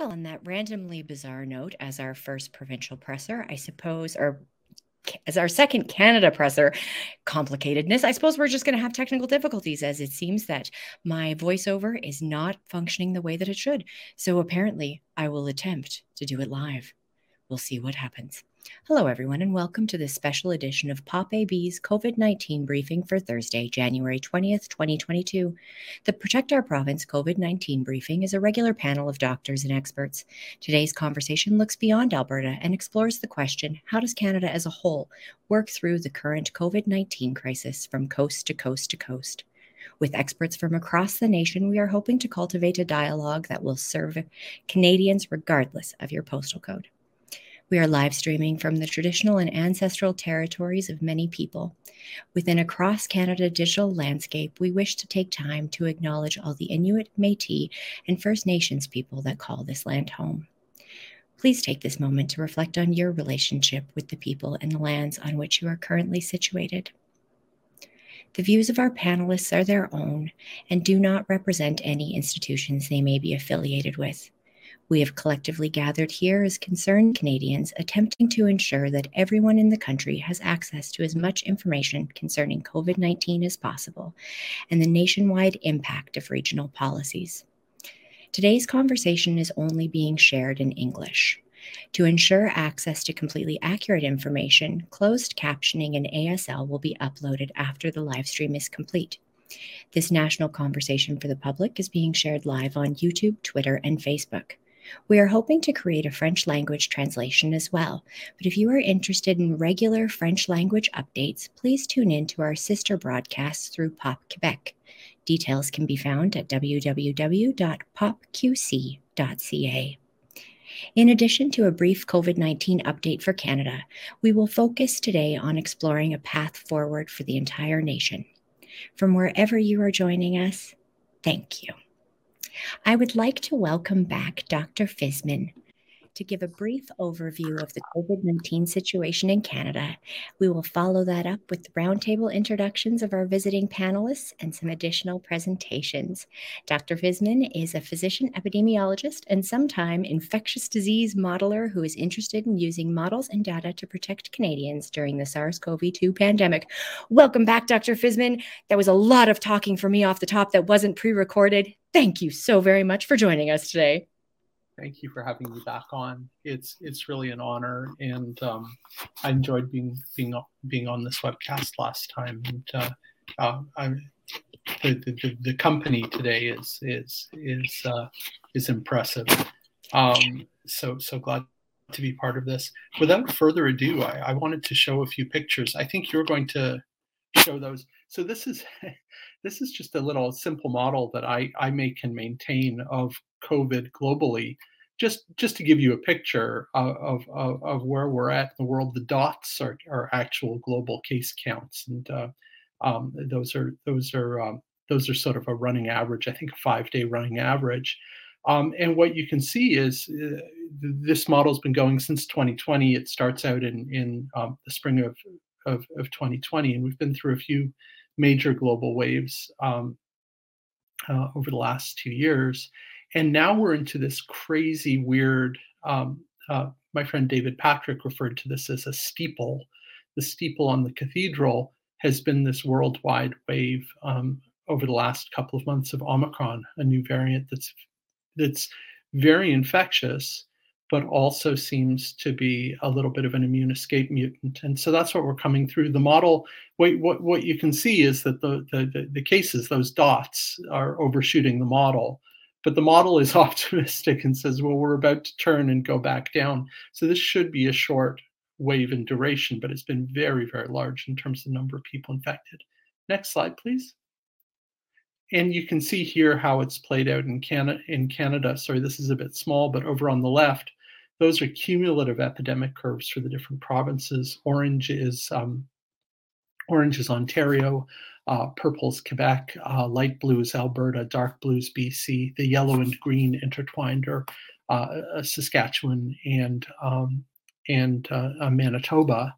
Well, on that randomly bizarre note, as our first provincial presser, I suppose, or as our second Canada presser, complicatedness, I suppose we're just going to have technical difficulties as it seems that my voiceover is not functioning the way that it should. So apparently, I will attempt to do it live. We'll see what happens. Hello, everyone, and welcome to this special edition of Pop AB's COVID 19 briefing for Thursday, January 20th, 2022. The Protect Our Province COVID 19 briefing is a regular panel of doctors and experts. Today's conversation looks beyond Alberta and explores the question how does Canada as a whole work through the current COVID 19 crisis from coast to coast to coast? With experts from across the nation, we are hoping to cultivate a dialogue that will serve Canadians regardless of your postal code. We are live streaming from the traditional and ancestral territories of many people. Within a cross Canada digital landscape, we wish to take time to acknowledge all the Inuit, Metis, and First Nations people that call this land home. Please take this moment to reflect on your relationship with the people and the lands on which you are currently situated. The views of our panelists are their own and do not represent any institutions they may be affiliated with. We have collectively gathered here as concerned Canadians attempting to ensure that everyone in the country has access to as much information concerning COVID 19 as possible and the nationwide impact of regional policies. Today's conversation is only being shared in English. To ensure access to completely accurate information, closed captioning in ASL will be uploaded after the live stream is complete. This national conversation for the public is being shared live on YouTube, Twitter, and Facebook. We are hoping to create a French language translation as well, but if you are interested in regular French language updates, please tune in to our sister broadcasts through Pop Quebec. Details can be found at www.popqc.ca. In addition to a brief COVID 19 update for Canada, we will focus today on exploring a path forward for the entire nation. From wherever you are joining us, thank you. I would like to welcome back Dr. Fisman to give a brief overview of the COVID 19 situation in Canada. We will follow that up with the roundtable introductions of our visiting panelists and some additional presentations. Dr. Fisman is a physician epidemiologist and sometime infectious disease modeler who is interested in using models and data to protect Canadians during the SARS CoV 2 pandemic. Welcome back, Dr. Fisman. That was a lot of talking for me off the top that wasn't pre recorded. Thank you so very much for joining us today. Thank you for having me back on. It's it's really an honor, and um, I enjoyed being being being on this webcast last time. And uh, uh, I'm, the, the, the company today is is is uh, is impressive. Um, so so glad to be part of this. Without further ado, I, I wanted to show a few pictures. I think you're going to show those. So this is this is just a little simple model that I, I make and maintain of COVID globally. Just just to give you a picture of, of, of where we're at in the world, the dots are, are actual global case counts, and uh, um, those are those are um, those are sort of a running average. I think a five day running average. Um, and what you can see is uh, this model's been going since 2020. It starts out in in um, the spring of, of, of 2020, and we've been through a few major global waves um, uh, over the last two years. And now we're into this crazy, weird. Um, uh, my friend David Patrick referred to this as a steeple. The steeple on the cathedral has been this worldwide wave um, over the last couple of months of Omicron, a new variant that's that's very infectious but also seems to be a little bit of an immune escape mutant. And so that's what we're coming through. The model, what, what, what you can see is that the, the, the cases, those dots, are overshooting the model. But the model is optimistic and says, well, we're about to turn and go back down. So this should be a short wave in duration, but it's been very, very large in terms of the number of people infected. Next slide, please. And you can see here how it's played out in Canada. In Canada, sorry, this is a bit small, but over on the left, those are cumulative epidemic curves for the different provinces. Orange is um, orange is Ontario, uh, purple is Quebec, uh, light blue is Alberta, dark blue is BC. The yellow and green intertwined are uh, uh Saskatchewan and um, and uh, uh, Manitoba.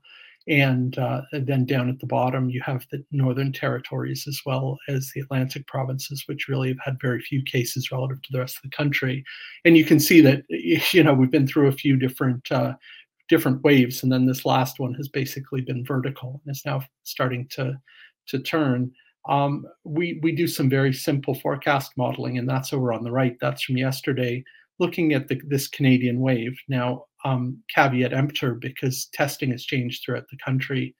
And uh, then down at the bottom, you have the northern territories as well as the Atlantic provinces, which really have had very few cases relative to the rest of the country. And you can see that you know we've been through a few different uh, different waves, and then this last one has basically been vertical and is now starting to to turn. Um, we we do some very simple forecast modeling, and that's over on the right. That's from yesterday, looking at the, this Canadian wave. Now, um, caveat emptor because testing has changed throughout the country.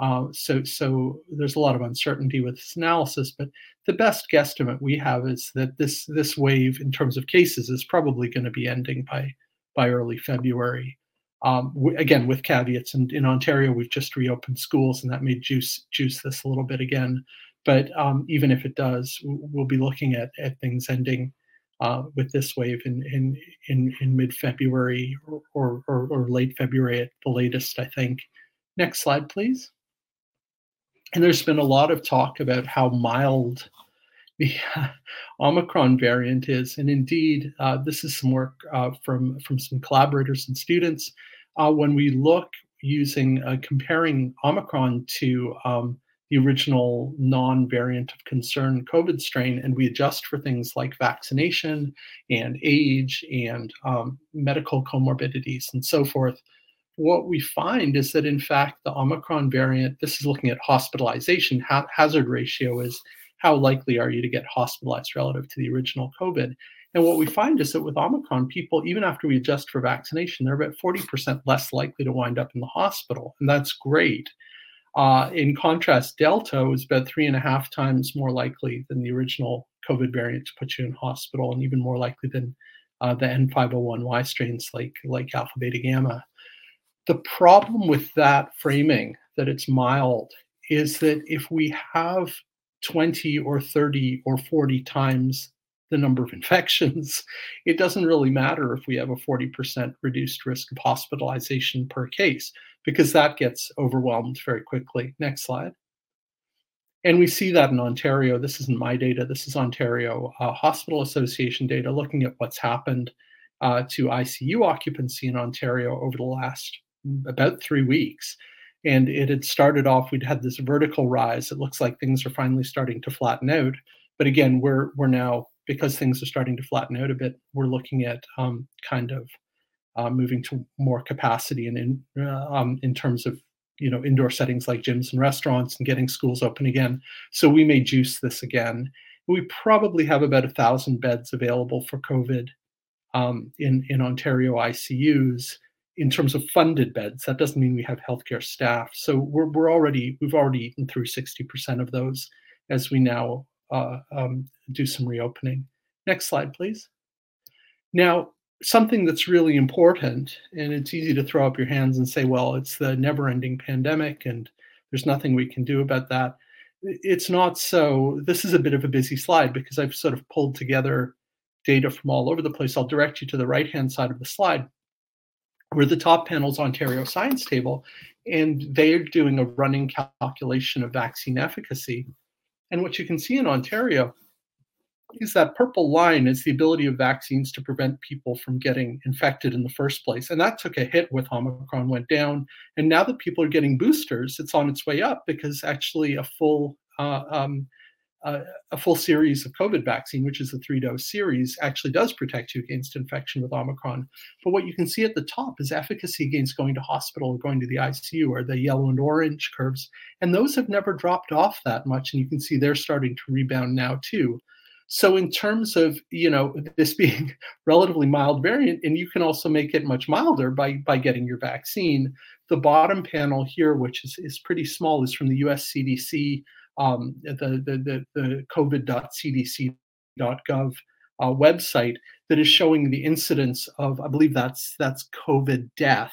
Uh, so, so there's a lot of uncertainty with this analysis, but the best guesstimate we have is that this this wave, in terms of cases, is probably going to be ending by by early February. Um, w- again, with caveats, and in Ontario, we've just reopened schools, and that may juice juice this a little bit again. But um, even if it does, we'll be looking at at things ending uh, with this wave in in in, in mid February or, or, or late February at the latest, I think. Next slide, please. And there's been a lot of talk about how mild the Omicron variant is, and indeed, uh, this is some work uh, from from some collaborators and students. Uh, when we look using uh, comparing Omicron to um, the original non variant of concern COVID strain, and we adjust for things like vaccination and age and um, medical comorbidities and so forth. What we find is that, in fact, the Omicron variant, this is looking at hospitalization, ha- hazard ratio is how likely are you to get hospitalized relative to the original COVID. And what we find is that with Omicron, people, even after we adjust for vaccination, they're about 40% less likely to wind up in the hospital. And that's great. Uh, in contrast, Delta was about three and a half times more likely than the original COVID variant to put you in hospital, and even more likely than uh, the N501Y strains like, like alpha beta gamma. The problem with that framing, that it's mild, is that if we have 20 or 30 or 40 times the number of infections, it doesn't really matter if we have a 40% reduced risk of hospitalization per case because that gets overwhelmed very quickly. Next slide. And we see that in Ontario. This isn't my data, this is Ontario uh, Hospital Association data looking at what's happened uh, to ICU occupancy in Ontario over the last about three weeks. And it had started off, we'd had this vertical rise. It looks like things are finally starting to flatten out. But again, we're, we're now, because things are starting to flatten out a bit, we're looking at um, kind of uh, moving to more capacity and in uh, um, in terms of you know indoor settings like gyms and restaurants and getting schools open again. So we may juice this again. We probably have about a thousand beds available for COVID um, in in Ontario ICUs in terms of funded beds. That doesn't mean we have healthcare staff. So we're we're already we've already eaten through sixty percent of those as we now uh, um, do some reopening. Next slide, please. Now, something that's really important, and it's easy to throw up your hands and say, well, it's the never ending pandemic and there's nothing we can do about that. It's not so. This is a bit of a busy slide because I've sort of pulled together data from all over the place. I'll direct you to the right hand side of the slide where the top panel is Ontario Science Table, and they're doing a running calculation of vaccine efficacy. And what you can see in Ontario is that purple line is the ability of vaccines to prevent people from getting infected in the first place. And that took a hit with Omicron, went down. And now that people are getting boosters, it's on its way up because actually a full uh, um, uh, a full series of COVID vaccine, which is a three dose series, actually does protect you against infection with Omicron. But what you can see at the top is efficacy against going to hospital or going to the ICU, or the yellow and orange curves. And those have never dropped off that much. And you can see they're starting to rebound now, too. So in terms of you know this being relatively mild variant, and you can also make it much milder by by getting your vaccine. The bottom panel here, which is, is pretty small, is from the U.S. CDC, um, the, the the the COVID.cdc.gov uh, website that is showing the incidence of I believe that's that's COVID death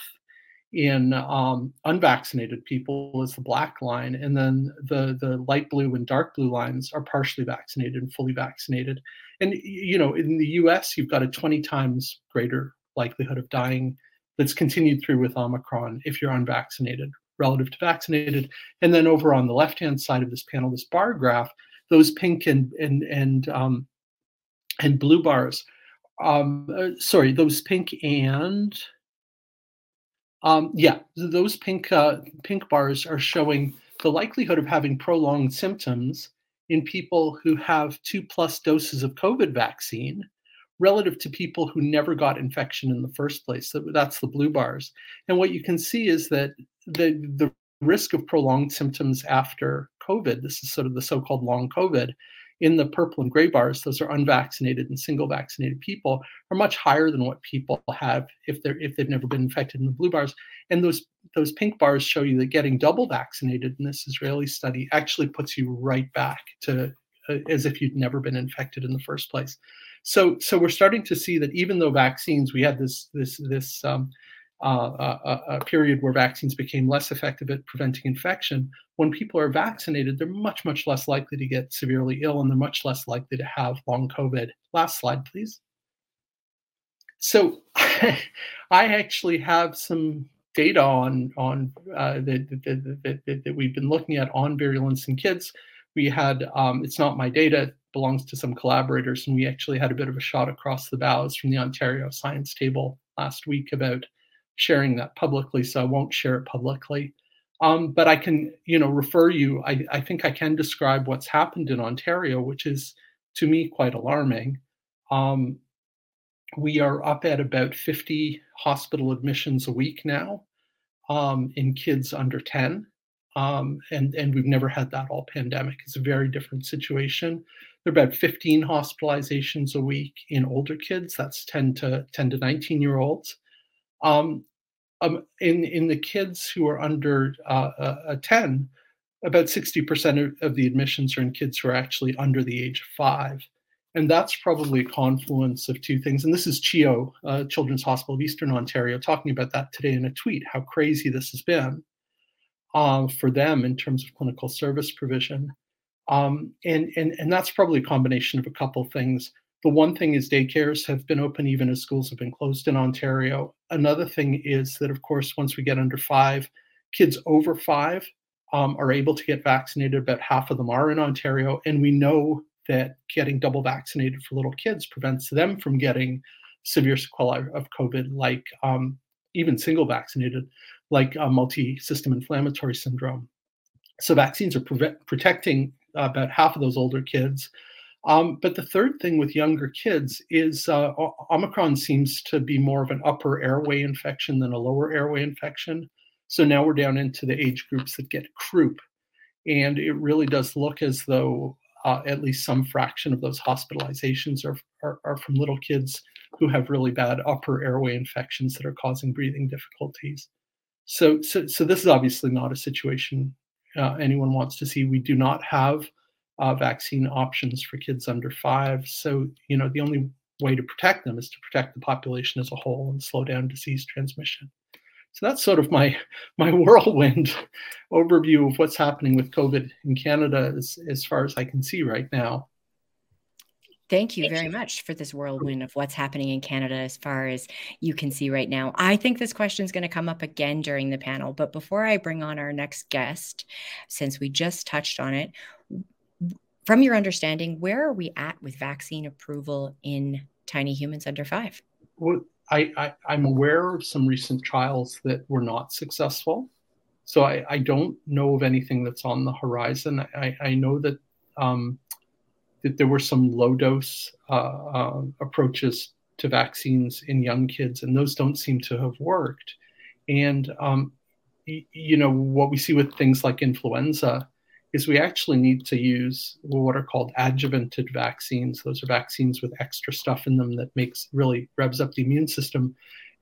in um, unvaccinated people is the black line, and then the the light blue and dark blue lines are partially vaccinated and fully vaccinated. And you know, in the U.S., you've got a 20 times greater likelihood of dying that's continued through with Omicron if you're unvaccinated relative to vaccinated. And then over on the left-hand side of this panel, this bar graph, those pink and and and um, and blue bars. Um, uh, sorry, those pink and Um, yeah, those pink uh, pink bars are showing the likelihood of having prolonged symptoms in people who have two plus doses of COVID vaccine relative to people who never got infection in the first place. That's the blue bars. And what you can see is that the, the risk of prolonged symptoms after COVID, this is sort of the so called long COVID, in the purple and gray bars, those are unvaccinated and single vaccinated people, are much higher than what people have if they're if they've never been infected in the blue bars. And those those pink bars show you that getting double vaccinated in this Israeli study actually puts you right back to uh, as if you'd never been infected in the first place. So so we're starting to see that even though vaccines, we had this this this um, a, a, period where vaccines became less effective at preventing infection, when people are vaccinated, they're much, much less likely to get severely ill and they're much less likely to have long COVID. Last slide, please. So I actually have some data on on uh, that, that, that, that, we've been looking at on virulence in kids. We had um, it's not my data, it belongs to some collaborators, and we actually had a bit of a shot across the bows from the Ontario Science Table last week about sharing that publicly, so I won't share it publicly. Um, but I can, you know, refer you. I, I think I can describe what's happened in Ontario, which is to me quite alarming. Um, we are up at about 50 hospital admissions a week now um, in kids under 10. Um, and, and we've never had that all pandemic. It's a very different situation. There are about 15 hospitalizations a week in older kids. That's 10 to 10 to 19 year olds. Um, um, in in the kids who are under uh, uh, 10, about 60% of, the admissions are in kids who are actually under the age of five. And that's probably a confluence of two things. And this is CHEO, uh, Children's Hospital of Eastern Ontario, talking about that today in a tweet, how crazy this has been uh, for them in terms of clinical service provision. Um, and, and, and that's probably a combination of a couple things. The one thing is daycares have been open even as schools have been closed in Ontario. Another thing is that, of course, once we get under five, kids over five um, are able to get vaccinated. About half of them are in Ontario. And we know that getting double vaccinated for little kids prevents them from getting severe sequelae of COVID, like um, even single vaccinated, like uh, multi system inflammatory syndrome. So vaccines are pre- protecting about half of those older kids. Um, but the third thing with younger kids is uh, Omicron seems to be more of an upper airway infection than a lower airway infection. So now we're down into the age groups that get croup. And it really does look as though uh, at least some fraction of those hospitalizations are, are, are, from little kids who have really bad upper airway infections that are causing breathing difficulties. So, so, so this is obviously not a situation uh, anyone wants to see. We do not have uh, vaccine options for kids under five. So, you know, the only way to protect them is to protect the population as a whole and slow down disease transmission. So that's sort of my my whirlwind overview of what's happening with COVID in Canada as, as far as I can see right now. Thank you very much for this whirlwind of what's happening in Canada as far as you can see right now. I think this question is going to come up again during the panel, but before I bring on our next guest, since we just touched on it, from your understanding, where are we at with vaccine approval in tiny humans under five? Well, I, am aware of some recent trials that were not successful. So I, I don't know of anything that's on the horizon. I, I know that um, that there were some low dose uh, uh, approaches to vaccines in young kids, and those don't seem to have worked. And um, y- you know what we see with things like influenza is we actually need to use what are called adjuvanted vaccines. Those are vaccines with extra stuff in them that makes really revs up the immune system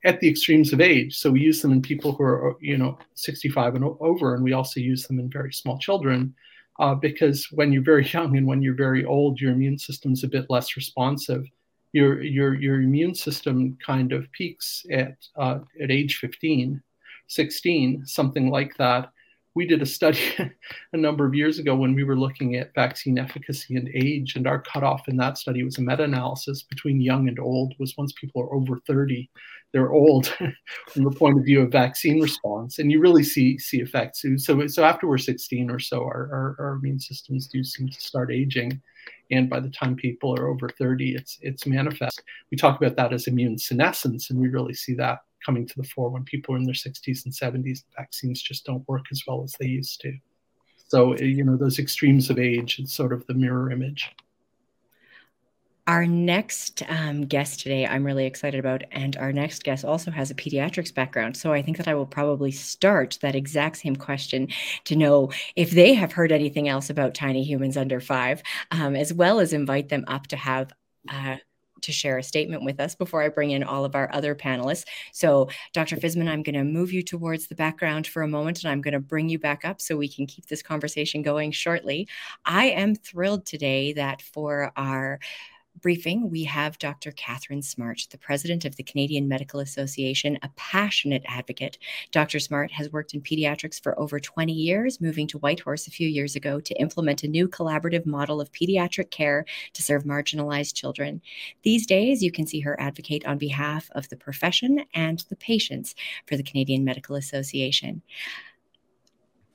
at the extremes of age. So we use them in people who are, you know, 65 and over, and we also use them in very small children uh, because when you're very young and when you're very old, your immune system's a bit less responsive. Your your your immune system kind of peaks at uh, at age 15, 16, something like that we did a study a number of years ago when we were looking at vaccine efficacy and age, and our cutoff in that study was a meta-analysis between young and old. Was once people are over 30, they're old from the point of view of vaccine response, and you really see see effects. So so after we're 16 or so, our, our, our immune systems do seem to start aging, and by the time people are over 30, it's it's manifest. We talk about that as immune senescence, and we really see that coming to the fore when people are in their 60s and 70s. Vaccines just don't work as well as they used to. So, you know, those extremes of age, it's sort of the mirror image. Our next um, guest today, I'm really excited about. And our next guest also has a pediatrics background. So I think that I will probably start that exact same question to know if they have heard anything else about tiny humans under five, um, as well as invite them up to have. Uh, to share a statement with us before I bring in all of our other panelists. So, Dr. Fisman, I'm going to move you towards the background for a moment and I'm going to bring you back up so we can keep this conversation going shortly. I am thrilled today that for our briefing, we have Dr. Katharine Smart, the president of the Canadian Medical Association, a passionate advocate. Dr. Smart has worked in pediatrics for over 20 years, moving to Whitehorse a few years ago to implement a new collaborative model of pediatric care to serve marginalized children. These days, you can see her advocate on behalf of the profession and the patients for the Canadian Medical Association.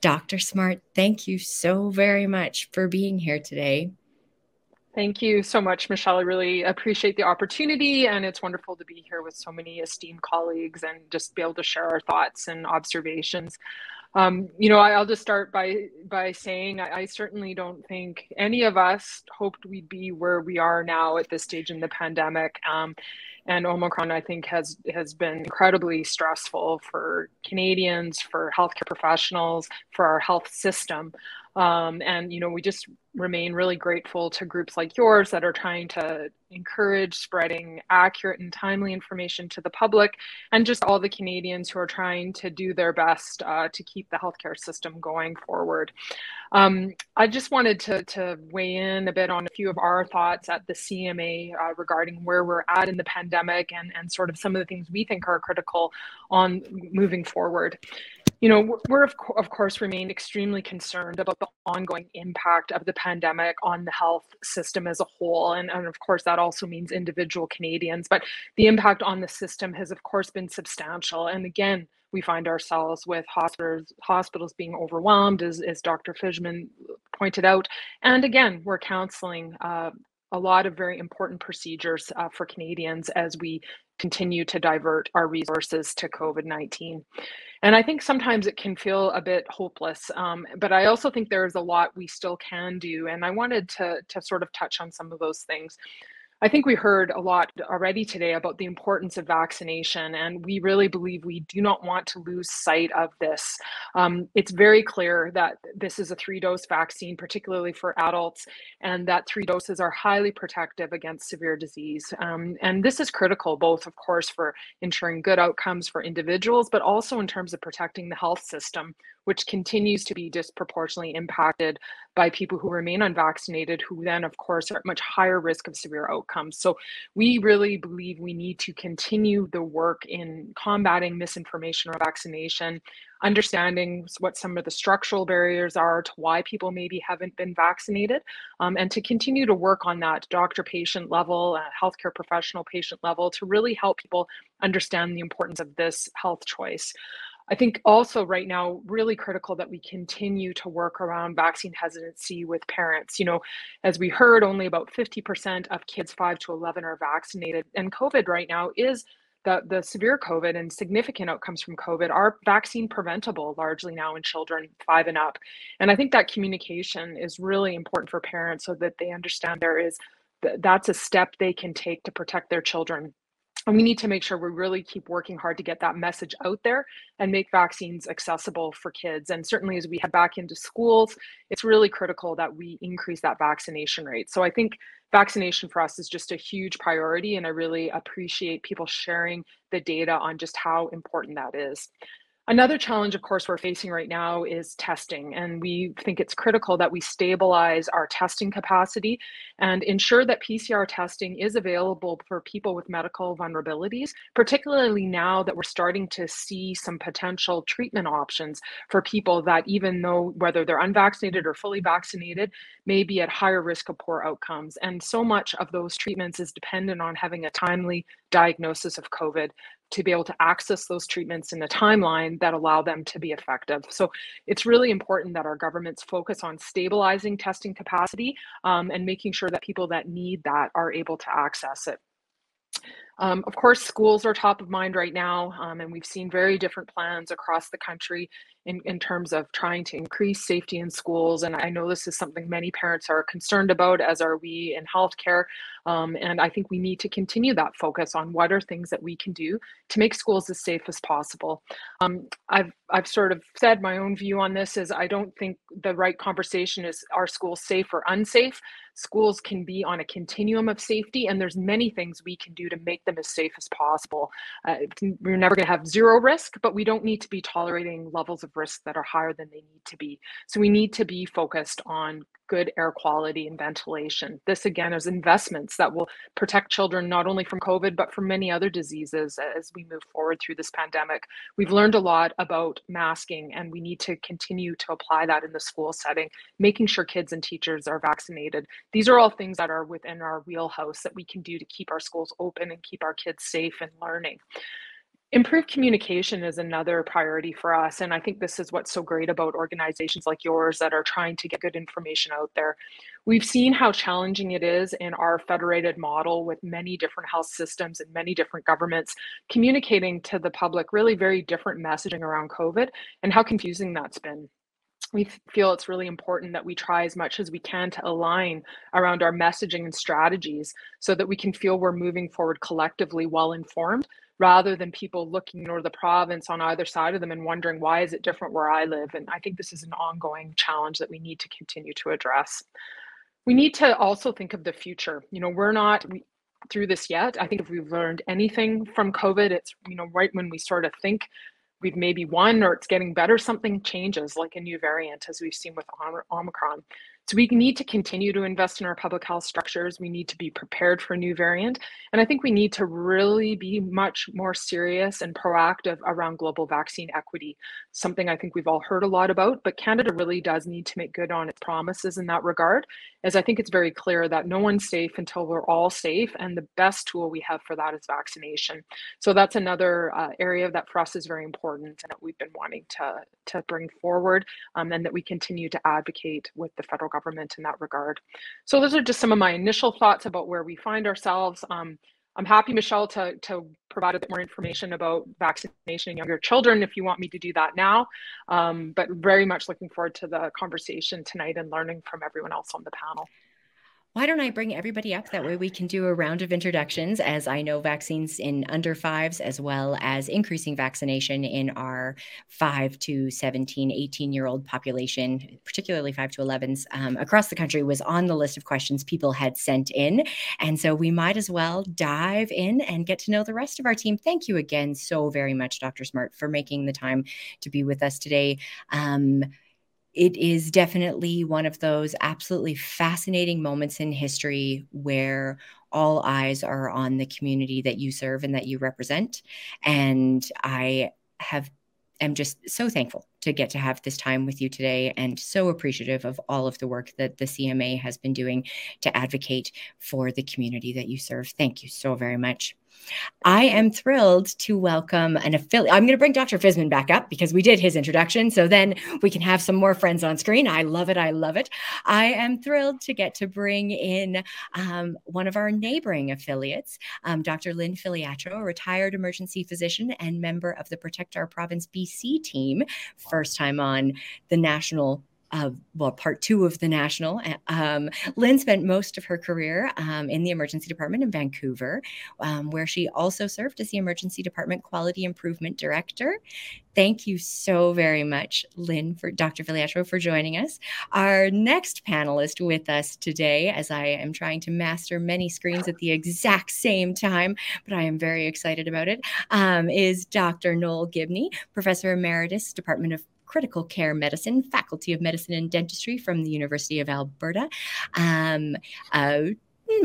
Dr. Smart, thank you so very much for being here today. Thank you so much, Michelle. I really appreciate the opportunity, and it's wonderful to be here with so many esteemed colleagues and just be able to share our thoughts and observations. Um, you know, I'll just start by by saying I, I, certainly don't think any of us hoped we'd be where we are now at this stage in the pandemic. Um, and Omicron, I think, has has been incredibly stressful for Canadians, for healthcare professionals, for our health system. Um, and you know, we just remain really grateful to groups like yours that are trying to encourage spreading accurate and timely information to the public, and just all the Canadians who are trying to do their best uh, to keep the healthcare system going forward. Um, I just wanted to, to weigh in a bit on a few of our thoughts at the CMA uh, regarding where we're at in the pandemic and, and sort of some of the things we think are critical on moving forward you know, we're of, co- of course remain extremely concerned about the ongoing impact of the pandemic on the health system as a whole. And, and of course, that also means individual Canadians. But the impact on the system has, of course, been substantial. And again, we find ourselves with hospitals hospitals being overwhelmed, as, as Dr. Fisman pointed out. And again, we're counseling uh, a lot of very important procedures uh, for Canadians as we continue to divert our resources to COVID 19. And I think sometimes it can feel a bit hopeless, um, but I also think there's a lot we still can do. And I wanted to, to sort of touch on some of those things. I think we heard a lot already today about the importance of vaccination, and we really believe we do not want to lose sight of this. Um, it's very clear that this is a three dose vaccine, particularly for adults, and that three doses are highly protective against severe disease. Um, and this is critical, both, of course, for ensuring good outcomes for individuals, but also in terms of protecting the health system, which continues to be disproportionately impacted by people who remain unvaccinated, who then, of course, are at much higher risk of severe outcomes. So we really believe we need to continue the work in combating misinformation or vaccination, understanding what some of the structural barriers are to why people maybe haven't been vaccinated, um, and to continue to work on that doctor patient level, uh, healthcare professional patient level to really help people understand the importance of this health choice. I think also right now, really critical that we continue to work around vaccine hesitancy with parents. You know, as we heard, only about 50% of kids 5 to 11 are vaccinated. And COVID right now is the, the severe COVID and significant outcomes from COVID are vaccine preventable largely now in children five and up. And I think that communication is really important for parents so that they understand there is that's a step they can take to protect their children and we need to make sure we really keep working hard to get that message out there and make vaccines accessible for kids. And certainly as we head back into schools, it's really critical that we increase that vaccination rate. So I think vaccination for us is just a huge priority. And I really appreciate people sharing the data on just how important that is. Another challenge, of course, we're facing right now is testing, and we think it's critical that we stabilize our testing capacity and ensure that PCR testing is available for people with medical vulnerabilities, particularly now that we're starting to see some potential treatment options for people that, even though whether they're unvaccinated or fully vaccinated, may be at higher risk of poor outcomes. And so much of those treatments is dependent on having a timely diagnosis of COVID to be able to access those treatments in a timeline that allow them to be effective. So it's really important that our governments focus on stabilizing testing capacity um, and making sure that people that need that are able to access it. Um, of course, schools are top of mind right now, um, and we've seen very different plans across the country in, in terms of trying to increase safety in schools. And I know this is something many parents are concerned about, as are we in healthcare. Um, and I think we need to continue that focus on what are things that we can do to make schools as safe as possible. Um, I've I've sort of said my own view on this is I don't think the right conversation is are schools safe or unsafe schools can be on a continuum of safety and there's many things we can do to make them as safe as possible uh, we're never going to have zero risk but we don't need to be tolerating levels of risk that are higher than they need to be so we need to be focused on good air quality and ventilation. This again is investments that will protect children not only from COVID, but from many other diseases as we move forward through this pandemic. We've learned a lot about masking, and we need to continue to apply that in the school setting, making sure kids and teachers are vaccinated. These are all things that are within our wheelhouse that we can do to keep our schools open and keep our kids safe and learning. Improved communication is another priority for us. And I think this is what's so great about organizations like yours that are trying to get good information out there. We've seen how challenging it is in our federated model with many different health systems and many different governments communicating to the public really very different messaging around COVID and how confusing that's been we feel it's really important that we try as much as we can to align around our messaging and strategies so that we can feel we're moving forward collectively well informed rather than people looking or the province on either side of them and wondering why is it different where I live. And I think this is an ongoing challenge that we need to continue to address. We need to also think of the future. You know, we're not we, through this yet. I think if we've learned anything from COVID, it's you know right when we sort of think we've maybe won or it's getting better, something changes, like a new variant, as we've seen with Omicron. So we need to continue to invest in our public health structures. We need to be prepared for a new variant. And I think we need to really be much more serious and proactive around global vaccine equity, something I think we've all heard a lot about, but Canada really does need to make good on its promises in that regard, as I think it's very clear that no one's safe until we're all safe. And the best tool we have for that is vaccination. So that's another uh, area that for us is very important and that we've been wanting to, to bring forward um, and that we continue to advocate with the federal government in that regard. So those are just some of my initial thoughts about where we find ourselves. Um, I'm happy, Michelle, to, to provide a bit more information about vaccination in younger children if you want me to do that now. Um, but very much looking forward to the conversation tonight and learning from everyone else on the panel why don't I bring everybody up? That way we can do a round of introductions as I know vaccines in under fives, as well as increasing vaccination in our five to 17, 18 year old population, particularly five to 11s um, across the country, was on the list of questions people had sent in. And so we might as well dive in and get to know the rest of our team. Thank you again so very much, Dr. Smart, for making the time to be with us today. Um, it is definitely one of those absolutely fascinating moments in history where all eyes are on the community that you serve and that you represent. And I have am just so thankful to get to have this time with you today and so appreciative of all of the work that the CMA has been doing to advocate for the community that you serve. Thank you so very much. I am thrilled to welcome an affiliate. I'm going to bring Dr. Fisman back up because we did his introduction. So then we can have some more friends on screen. I love it. I love it. I am thrilled to get to bring in um, one of our neighboring affiliates, um, Dr. Lyne Filiatrault, a retired emergency physician and member of the Protect Our Province BC team, first time on the national uh, well, part two of the national. Um, Lynn spent most of her career um, in the emergency department in Vancouver, um, where she also served as the emergency department quality improvement director. Thank you so very much, Lynn, for Dr. Filiatrault, for joining us. Our next panelist with us today, as I am trying to master many screens at the exact same time, but I am very excited about it, um, is Dr. Noel Gibney, Professor Emeritus, Department of critical care medicine, Faculty of Medicine and Dentistry from the University of Alberta. Um, uh,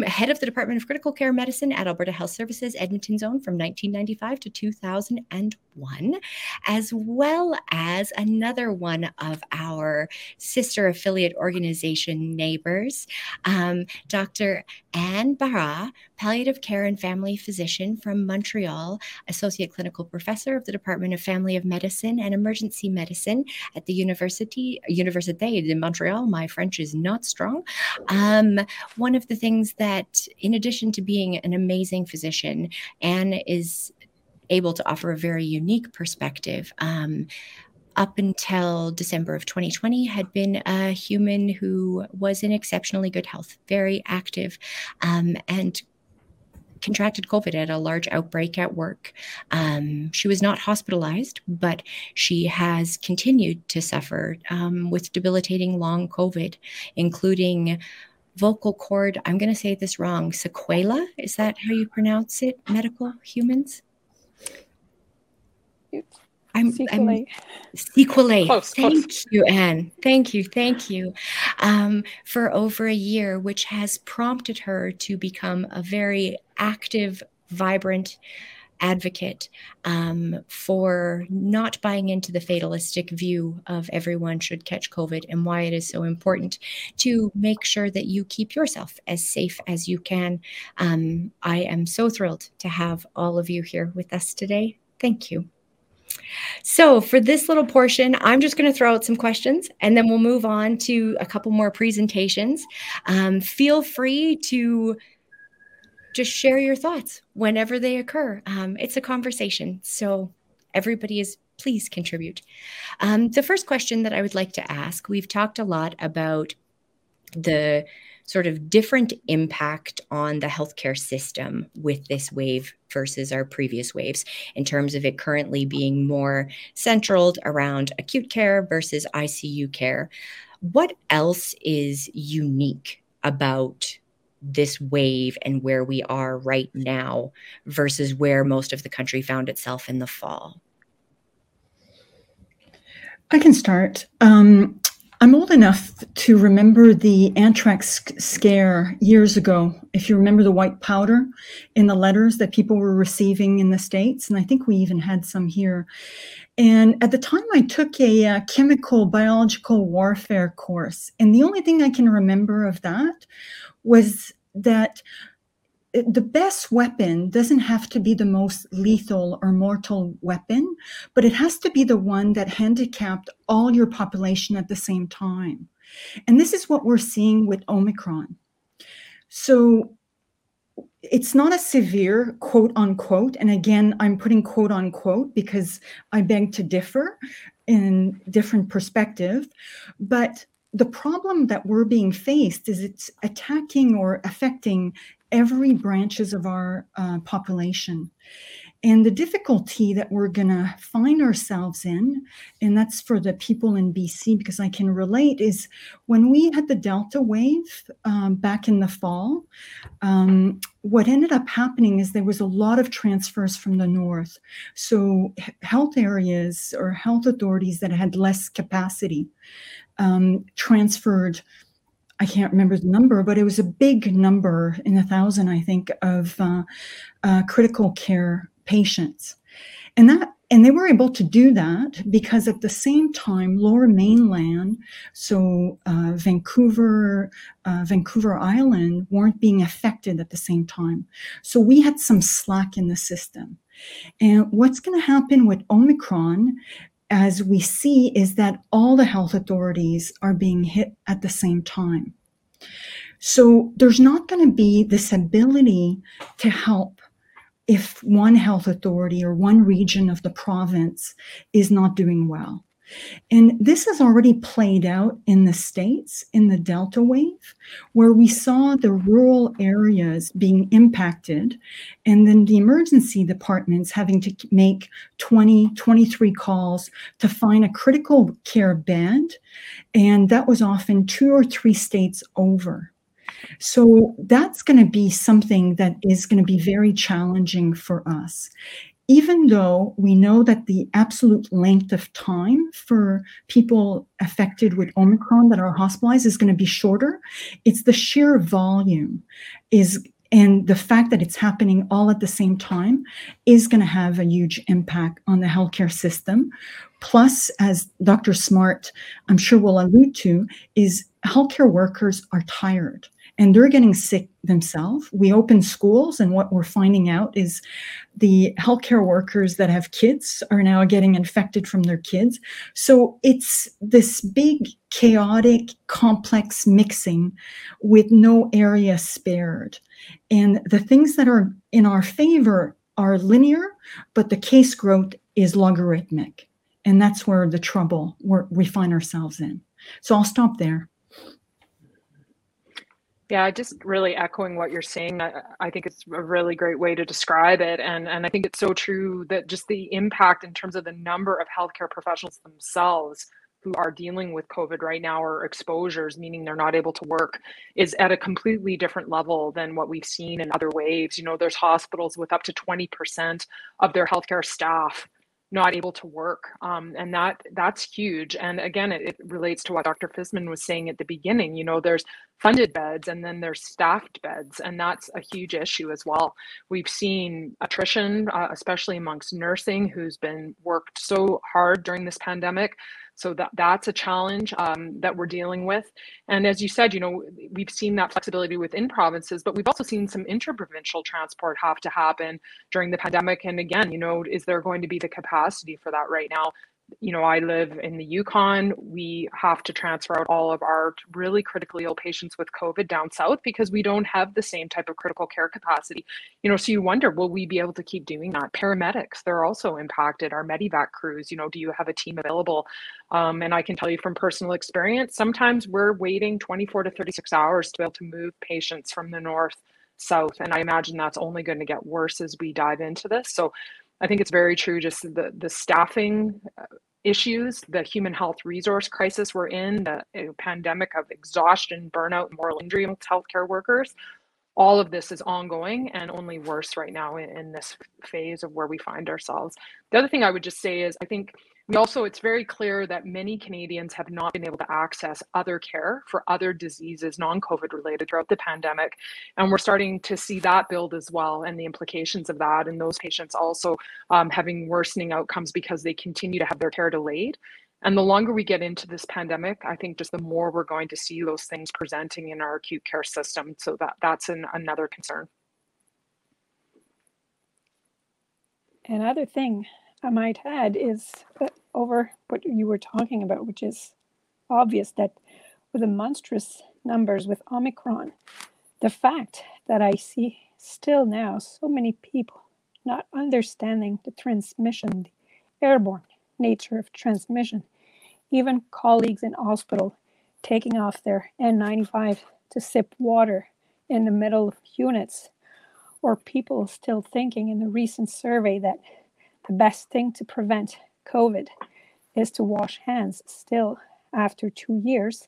head of the Department of Critical Care Medicine at Alberta Health Services Edmonton Zone from 1995 to 2001. as well as another one of our sister affiliate organization neighbors, um, Dr. Anne Bhéreur, palliative care and family physician from Montreal, associate clinical professor of the Department of Family of Medicine and Emergency Medicine at the University Université de Montreal. My French is not strong. Um, one of the things that, in addition to being an amazing physician, Anne is able to offer a very unique perspective. Um, up until December of 2020, had been a human who was in exceptionally good health, very active, um, and contracted COVID at a large outbreak at work. Um, she was not hospitalized, but she has continued to suffer um, with debilitating long COVID, including vocal cord. I'm going to say this wrong. Sequela, is that how you pronounce it? Medical humans? I'm sequelae. I'm, sequelae. Close, thank close. you, Anne. Thank you, thank you. Um, for over a year, which has prompted her to become a very active, vibrant advocate um, for not buying into the fatalistic view of everyone should catch COVID and why it is so important to make sure that you keep yourself as safe as you can. Um, I am so thrilled to have all of you here with us today. Thank you. So, for this little portion, I'm just going to throw out some questions and then we'll move on to a couple more presentations. Um, feel free to just share your thoughts whenever they occur. Um, it's a conversation. So, everybody is please contribute. Um, the first question that I would like to ask we've talked a lot about the sort of different impact on the healthcare system with this wave versus our previous waves in terms of it currently being more centraled around acute care versus ICU care. What else is unique about this wave and where we are right now versus where most of the country found itself in the fall? I can start. Um, I'm old enough to remember the anthrax scare years ago. If you remember the white powder in the letters that people were receiving in the States, and I think we even had some here. And at the time, I took a uh, chemical biological warfare course. And the only thing I can remember of that was that the best weapon doesn't have to be the most lethal or mortal weapon, but it has to be the one that handicapped all your population at the same time. And this is what we're seeing with Omicron. So it's not a severe quote unquote. And again, I'm putting quote unquote because I beg to differ in different perspective. But the problem that we're being faced is it's attacking or affecting every branches of our uh, population. And the difficulty that we're going to find ourselves in, and that's for the people in BC because I can relate, is when we had the Delta wave um, back in the fall, um, what ended up happening is there was a lot of transfers from the north. So, health areas or health authorities that had less capacity um, transferred I can't remember the number, but it was a big number in a thousand, I think, of uh, uh, critical care patients, and that and they were able to do that because at the same time, Lower Mainland, so uh, Vancouver, uh, Vancouver Island, weren't being affected at the same time. So we had some slack in the system. And what's going to happen with Omicron as we see is that all the health authorities are being hit at the same time. So there's not going to be this ability to help if one health authority or one region of the province is not doing well. And this has already played out in the States in the Delta wave, where we saw the rural areas being impacted, and then the emergency departments having to make 20, 23 calls to find a critical care bed. And that was often two or three states over. So that's going to be something that is going to be very challenging for us even though we know that the absolute length of time for people affected with Omicron that are hospitalized is going to be shorter, it's the sheer volume is And the fact that it's happening all at the same time is going to have a huge impact on the healthcare system. Plus, as Dr. Smart, I'm sure will allude to, is healthcare workers are tired and they're getting sick themselves. We open schools, and what we're finding out is the healthcare workers that have kids are now getting infected from their kids. So it's this big, chaotic, complex mixing with no area spared. And the things that are in our favor are linear, but the case growth is logarithmic. And that's where the trouble we find ourselves in. So I'll stop there. Yeah, just really echoing what you're saying. I, I, think it's a really great way to describe it. And, and I think it's so true that just the impact in terms of the number of healthcare professionals themselves who are dealing with COVID right now or exposures, meaning they're not able to work, is at a completely different level than what we've seen in other waves. You know, there's hospitals with up to 20% of their healthcare staff not able to work um, and that that's huge and again it, it, relates to what dr fisman was saying at the beginning you know there's funded beds and then there's staffed beds and that's a huge issue as well we've seen attrition uh, especially amongst nursing who's been worked so hard during this pandemic so that that's a challenge um, that we're dealing with. And as you said, you know, we've seen that flexibility within provinces, but we've also seen some interprovincial transport have to happen during the pandemic. And again, you know, is there going to be the capacity for that right now? You know, I live in the Yukon. We have to transfer out all of our really critically ill patients with COVID down south because we don't have the same type of critical care capacity. You know, so you wonder, will we be able to keep doing that? Paramedics, they're also impacted. Our medevac crews, you know, do you have a team available? Um, and I can tell you from personal experience, sometimes we're waiting 24 to 36 hours to be able to move patients from the north south. And I imagine that's only going to get worse as we dive into this. So I think it's very true. Just the the staffing uh, issues, the human health resource crisis we're in, the pandemic of exhaustion, burnout, and moral injury amongst healthcare workers. All of this is ongoing and only worse right now in, in this phase of where we find ourselves. The other thing I would just say is I think we also, it's very clear that many Canadians have not been able to access other care for other diseases, non COVID related, throughout the pandemic. And we're starting to see that build as well and the implications of that. And those patients also um, having worsening outcomes because they continue to have their care delayed. And the longer we get into this pandemic, I think just the more we're going to see those things presenting in our acute care system. So that that's an, another concern. Another thing I might add is over what you were talking about, which is obvious that with the monstrous numbers with Omicron, the fact that I see still now so many people not understanding the transmission, the airborne nature of transmission, even colleagues in hospital taking off their N95 to sip water in the middle of units, or people still thinking in the recent survey that the best thing to prevent COVID is to wash hands still after two years.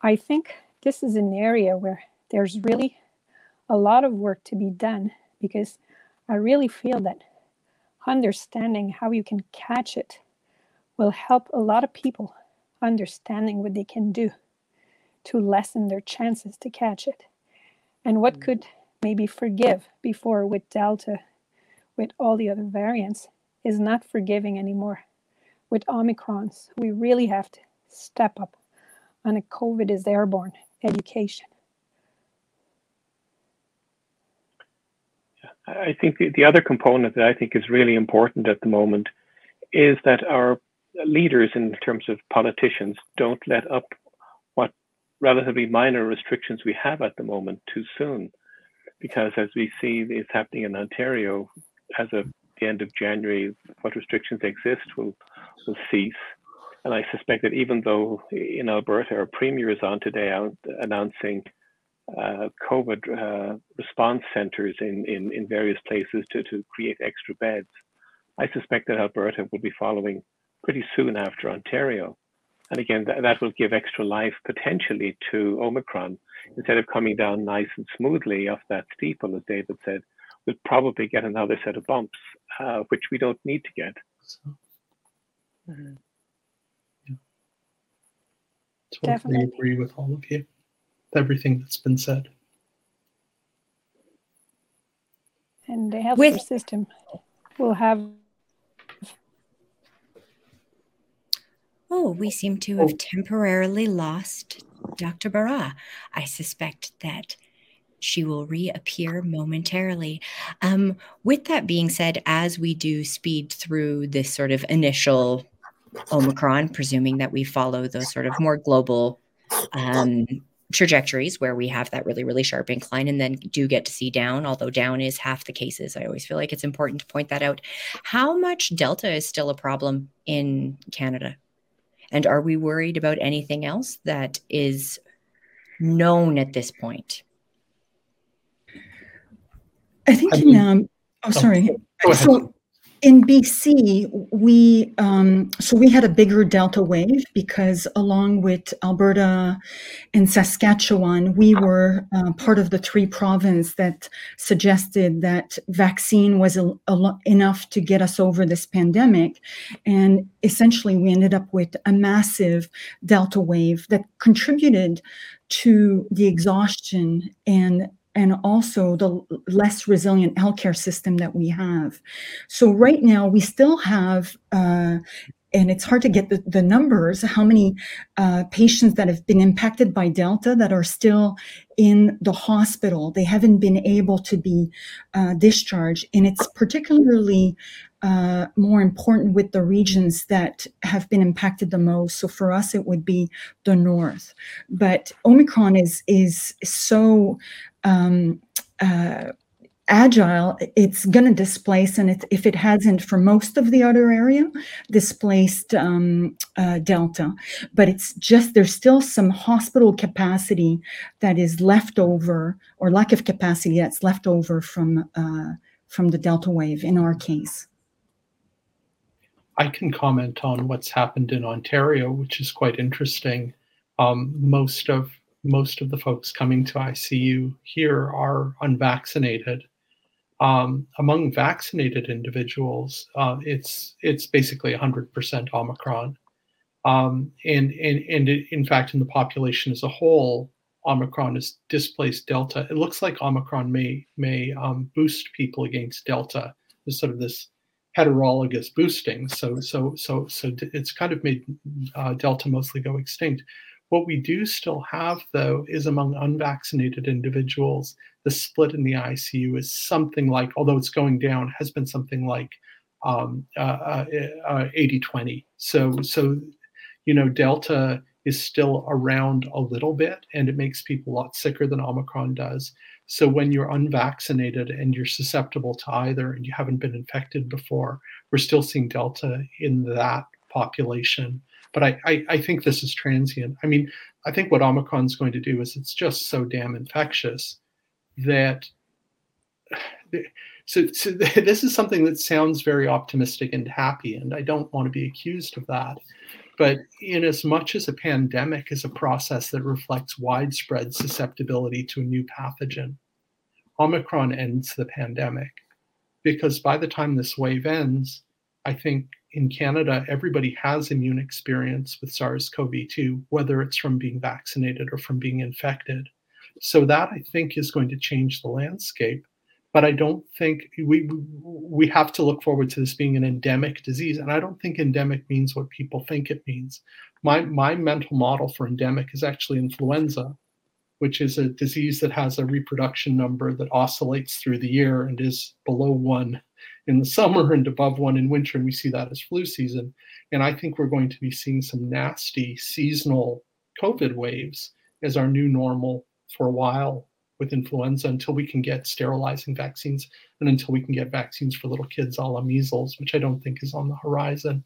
I think this is an area where there's really a lot of work to be done because I really feel that understanding how you can catch it will help a lot of people understanding what they can do to lessen their chances to catch it and what mm. could maybe forgive before with delta with all the other variants is not forgiving anymore. With Omicrons, we really have to step up on a COVID is airborne education. I think the, the other component that I think is really important at the moment is that our leaders, in terms of politicians, don't let up what relatively minor restrictions we have at the moment too soon. Because as we see is happening in Ontario, as of the end of January, what restrictions exist will will cease. And I suspect that even though in Alberta, our premier is on today out announcing uh, COVID uh, response centers in, in, in various places to, to create extra beds, I suspect that Alberta will be following pretty soon after Ontario. And again, th- that will give extra life potentially to Omicron. Instead of coming down nice and smoothly off that steeple, as David said, we'll probably get another set of bumps, uh, which we don't need to get. So, mm-hmm. yeah. Totally Definitely. agree with all of you, everything that's been said. and the healthcare With- system will have Oh, we seem to have temporarily lost Dr. Bhéreur. I suspect that she will reappear momentarily. Um, with that being said, as we do speed through this sort of initial Omicron, presuming that we follow those sort of more global um, trajectories where we have that really, really sharp incline and then do get to see down, although down is half the cases. I always feel like it's important to point that out. How much Delta is still a problem in Canada? And are we worried about anything else that is known at this point? I think in um, oh sorry. So in BC, we um, so we had a bigger delta wave because along with Alberta and Saskatchewan, we were uh, part of the three province that suggested that vaccine was a, a enough to get us over this pandemic, and essentially we ended up with a massive delta wave that contributed to the exhaustion and and also the less resilient healthcare system that we have. So right now we still have, uh, and it's hard to get the, the numbers, how many uh, patients that have been impacted by Delta that are still in the hospital. They haven't been able to be uh, discharged. And it's particularly uh, more important with the regions that have been impacted the most. So for us, it would be the north. But Omicron is is so um, uh, agile, it's going to displace, and if it hasn't for most of the other area, displaced um, uh, Delta. But it's just there's still some hospital capacity that is left over, or lack of capacity that's left over from uh, from the Delta wave in our case. I can comment on what's happened in Ontario, which is quite interesting. Um, most of most of the folks coming to ICU here are unvaccinated. Um, among vaccinated individuals, uh, it's it's basically 100% Omicron, um, and and and in fact, in the population as a whole, Omicron has displaced Delta. It looks like Omicron may may um, boost people against Delta. There's sort of this heterologous boosting. So so so so it's kind of made uh, Delta mostly go extinct. What we do still have, though, is among unvaccinated individuals, the split in the ICU is something like, although it's going down, has been something like um, uh, uh, uh, 80-20. So so you know Delta is still around a little bit, and it makes people a lot sicker than Omicron does. So when you're unvaccinated and you're susceptible to either and you haven't been infected before, we're still seeing Delta in that population. But I, I, I think this is transient. I mean, I think what Omicron's going to do is it's just so damn infectious that so, so this is something that sounds very optimistic and happy, and I don't want to be accused of that. But in as much as a pandemic is a process that reflects widespread susceptibility to a new pathogen, Omicron ends the pandemic. Because by the time this wave ends, I think in Canada, everybody has immune experience with SARS CoV 2, whether it's from being vaccinated or from being infected. So that I think is going to change the landscape. But I don't think we we have to look forward to this being an endemic disease, and I don't think endemic means what people think it means. My my mental model for endemic is actually influenza, which is a disease that has a reproduction number that oscillates through the year and is below one in the summer and above one in winter, and we see that as flu season. And I think we're going to be seeing some nasty seasonal COVID waves as our new normal for a while with influenza until we can get sterilizing vaccines and until we can get vaccines for little kids a la measles, which I don't think is on the horizon.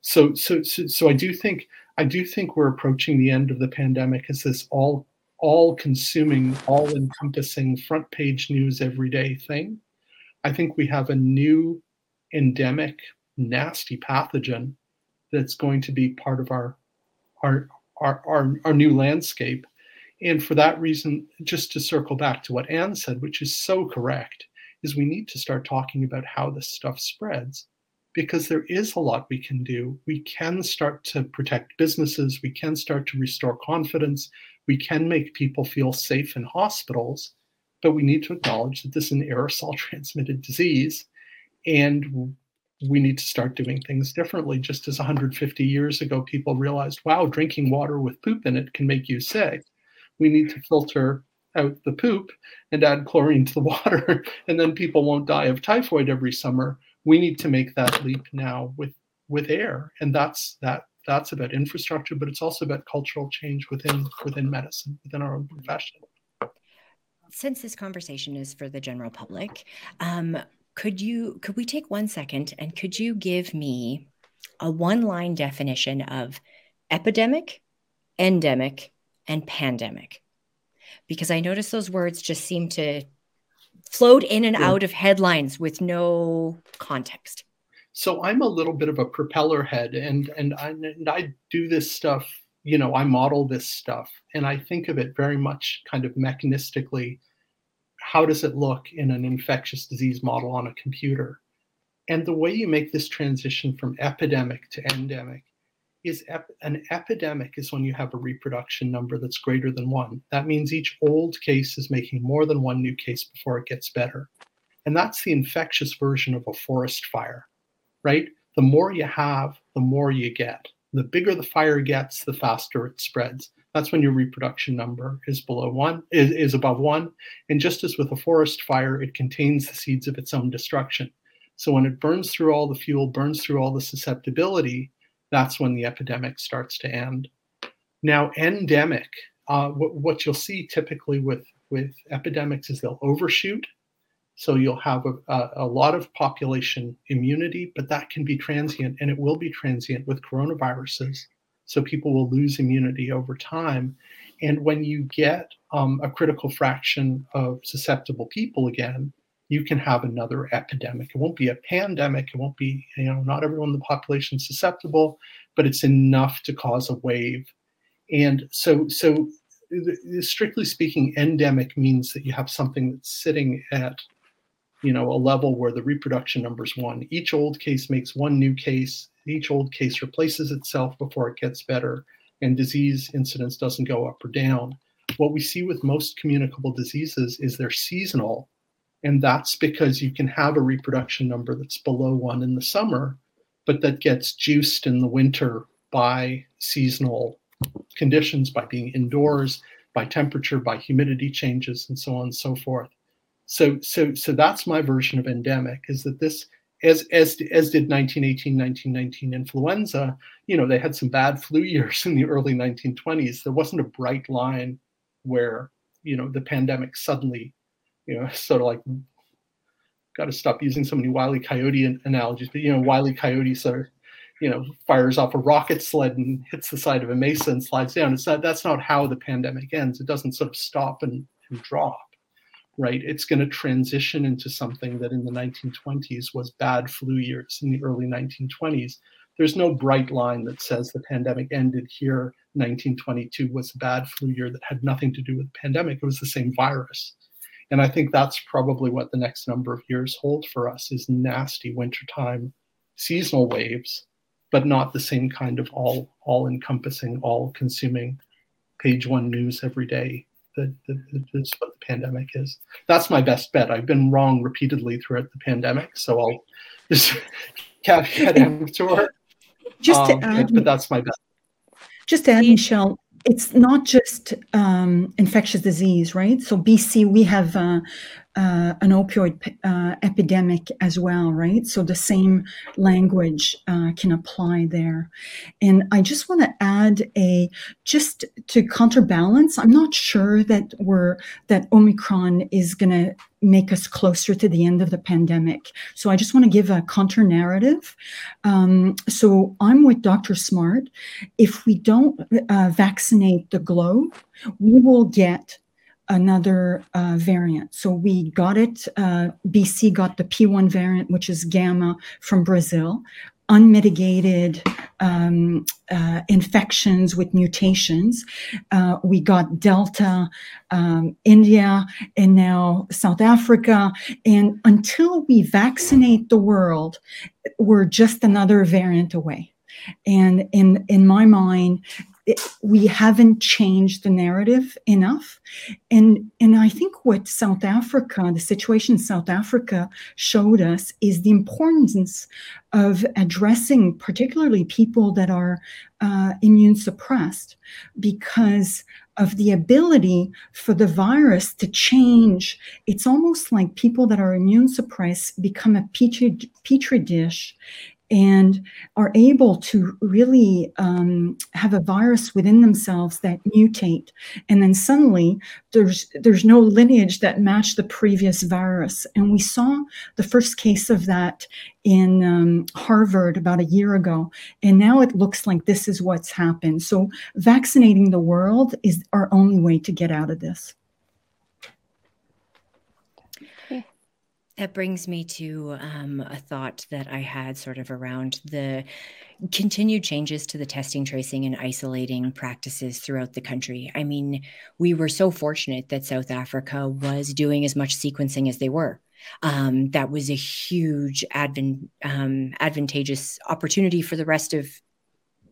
So, so, so, so I do think I do think we're approaching the end of the pandemic as this all all consuming, all encompassing front page news every day thing. I think we have a new endemic, nasty pathogen that's going to be part of our our our, our, our new landscape. And for that reason, just to circle back to what Anne said, which is so correct, is we need to start talking about how this stuff spreads because there is a lot we can do. We can start to protect businesses, we can start to restore confidence, we can make people feel safe in hospitals, but we need to acknowledge that this is an aerosol transmitted disease and we need to start doing things differently. Just as 150 years ago, people realized, wow, drinking water with poop in it can make you sick. We need to filter out the poop and add chlorine to the water, and then people won't die of typhoid every summer. We need to make that leap now with with air, and that's that that's about infrastructure, but it's also about cultural change within within medicine, within our own profession. Since this conversation is for the general public, um, could you could we take one second and could you give me a one line definition of epidemic, endemic, and pandemic? Because I notice those words just seem to float in and out of headlines with no context. So I'm a little bit of a propeller head, and and I, and I do this stuff. You know, I model this stuff, and I think of it very much kind of mechanistically. How does it look in an infectious disease model on a computer? And the way you make this transition from epidemic to endemic is ep- an epidemic is when you have a reproduction number that's greater than one. That means each old case is making more than one new case before it gets better. And that's the infectious version of a forest fire right? The more you have, the more you get. The bigger the fire gets, the faster it spreads. That's when your reproduction number is below one, is, is above one. And just as with a forest fire, it contains the seeds of its own destruction. So when it burns through all the fuel, burns through all the susceptibility, that's when the epidemic starts to end. Now, endemic, uh, what, what you'll see typically with, with epidemics is they'll overshoot so you'll have a, a, lot of population immunity, but that can be transient and it will be transient with coronaviruses. So people will lose immunity over time. And when you get um, a critical fraction of susceptible people again, you can have another epidemic. It won't be a pandemic. It won't be, you know, not everyone in the population is susceptible, but it's enough to cause a wave. And so, so strictly speaking, endemic means that you have something that's sitting at you know, a level where the reproduction number is one. Each old case makes one new case. Each old case replaces itself before it gets better, and disease incidence doesn't go up or down. What we see with most communicable diseases is they're seasonal, and that's because you can have a reproduction number that's below one in the summer, but that gets juiced in the winter by seasonal conditions, by being indoors, by temperature, by humidity changes, and so on and so forth. So so so that's my version of endemic is that this as as as did 1918 1919 influenza you know they had some bad flu years in the early 1920s there wasn't a bright line where you know the pandemic suddenly you know sort of like got to stop using so many wily coyote analogies but you know wily coyote sort of you know fires off a rocket sled and hits the side of a mesa and slides down. It's not that's not how the pandemic ends. It doesn't sort of stop and, and drop right? It's going to transition into something that in the 1920s was bad flu years in the early 1920s. There's no bright line that says the pandemic ended here. 1922 was a bad flu year that had nothing to do with the pandemic. It was the same virus. And I think that's probably what the next number of years hold for us is nasty wintertime seasonal waves, but not the same kind of all all encompassing, all consuming page one news every day that, that, that's what the pandemic is. That's my best bet. I've been wrong repeatedly throughout the pandemic, so I'll just caveat emptor. Just to um, add, but that's my best. Just to add, Michelle, it's not just um, infectious disease, right? So BC, we have uh, uh, an opioid uh, epidemic as well, right? So the same language uh, can apply there. And I just want to add a just to counterbalance. I'm not sure that we're that Omicron is going to make us closer to the end of the pandemic. So I just want to give a counter narrative. Um, so I'm with Dr. Smart. If we don't uh, vaccinate the globe, we will get another uh, variant. So we got it, uh, BC got the P1 variant, which is gamma from Brazil, unmitigated um, uh, infections with mutations. Uh, we got Delta, um, India, and now South Africa. And until we vaccinate the world, we're just another variant away. And in, in my mind, we haven't changed the narrative enough. And, and I think what South Africa, the situation in South Africa showed us is the importance of addressing particularly people that are uh, immune suppressed because of the ability for the virus to change. It's almost like people that are immune suppressed become a petri, petri dish and are able to really um, have a virus within themselves that mutate. And then suddenly there's there's no lineage that matched the previous virus. And we saw the first case of that in um, harvard about a year ago. And now it looks like this is what's happened. So vaccinating the world is our only way to get out of this That brings me to um, a thought that I had sort of around the continued changes to the testing, tracing, and isolating practices throughout the country. I mean, we were so fortunate that South Africa was doing as much sequencing as they were. Um, that was a huge advan- um, advantageous opportunity for the rest of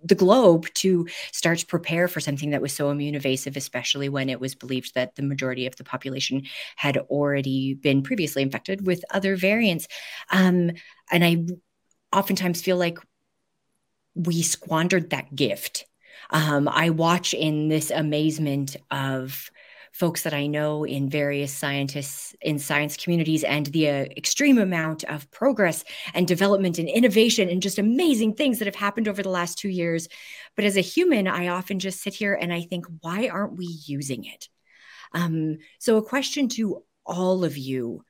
the globe to start to prepare for something that was so immune evasive, especially when it was believed that the majority of the population had already been previously infected with other variants. Um, and I oftentimes feel like we squandered that gift. Um, I watch in this amazement of folks that I know in various scientists in science communities and the uh, extreme amount of progress and development and innovation and just amazing things that have happened over the last two years. But as a human, I often just sit here and I think, why aren't we using it? Um, so, a question to all of you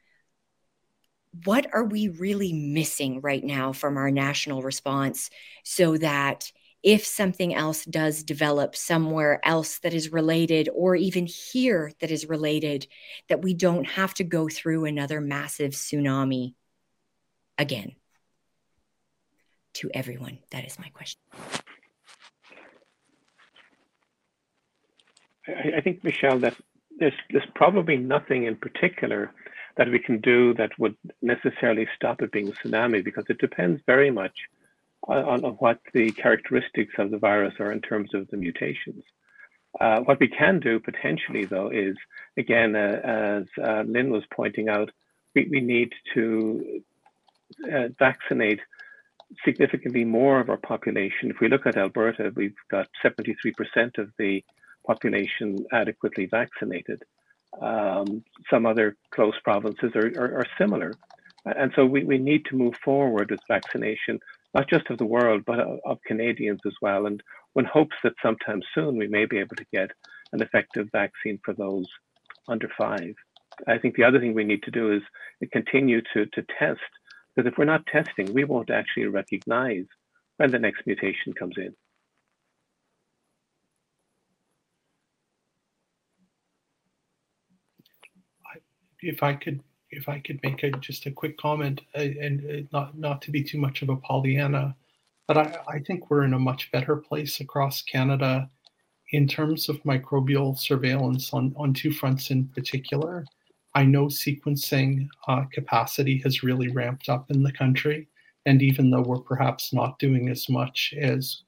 what are we really missing right now from our national response so that if something else does develop somewhere else that is related, or even here that is related, that we don't have to go through another massive tsunami again. To everyone, that is my question. I, I think, Michelle, that there's, there's probably nothing in particular that we can do that would necessarily stop it being a tsunami because it depends very much on, on what the characteristics of the virus are in terms of the mutations. Uh, what we can do potentially, though, is again, uh, as uh, Lyne was pointing out, we, we need to uh, vaccinate significantly more of our population. If we look at Alberta, we've got 73% of the population adequately vaccinated. Um, some other close provinces are, are, are, similar. And so we, we need to move forward with vaccination not just of the world, but of Canadians as well. And one hopes that sometime soon we may be able to get an effective vaccine for those under five. I think the other thing we need to do is continue to, to test, because if we're not testing, we won't actually recognize when the next mutation comes in. If I could if I could make a, just a quick comment, uh, and uh, not not to be too much of a Pollyanna, but I, I think we're in a much better place across Canada in terms of microbial surveillance on, on two fronts in particular. I know sequencing uh, capacity has really ramped up in the country, and even though we're perhaps not doing as much as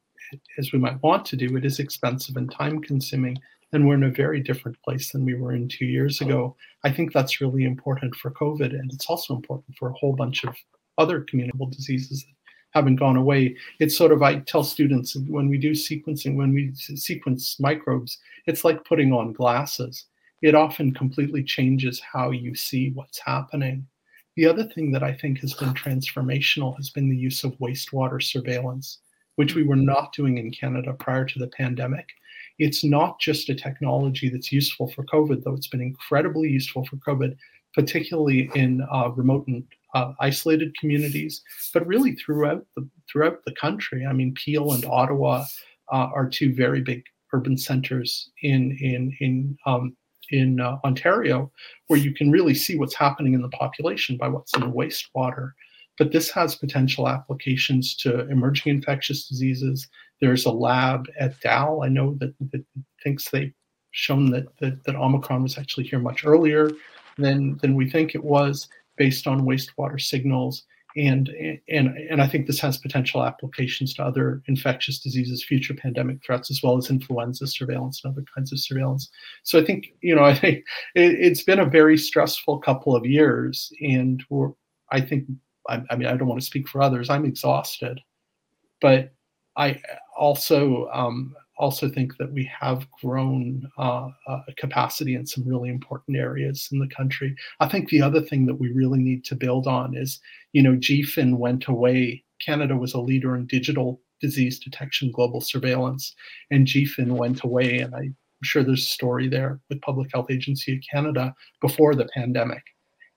as we might want to do, it is expensive and time consuming and we're in a very different place than we were in two years ago. I think that's really important for COVID, and it's also important for a whole bunch of other communicable diseases that haven't gone away. It's sort of I tell students when we do sequencing, when we sequence microbes, it's like putting on glasses. It often completely changes how you see what's happening. The other thing that I think has been transformational has been the use of wastewater surveillance, which we were not doing in Canada prior to the pandemic. It's not just a technology that's useful for COVID, though it's been incredibly useful for COVID, particularly in uh, remote and uh, isolated communities, but really throughout the throughout the country. I mean, Peel and Ottawa uh, are two very big urban centers in in in um, in uh, Ontario, where you can really see what's happening in the population by what's in the wastewater. But this has potential applications to emerging infectious diseases, there's a lab at Dal. I know that, that thinks they've shown that, that, that Omicron was actually here much earlier than, than we think it was based on wastewater signals and and and I think this has potential applications to other infectious diseases, future pandemic threats, as well as influenza surveillance and other kinds of surveillance. So I think you know I think it, has been a very stressful couple of years, and we're I think I, I mean I don't want to speak for others. I'm exhausted, but I also um, also think that we have grown uh, uh, capacity in some really important areas in the country. I think the other thing that we really need to build on is, you know, GPHIN went away. Canada was a leader in digital disease detection, global surveillance, and GPHIN went away. And I'm sure there's a story there with Public Health Agency of Canada before the pandemic.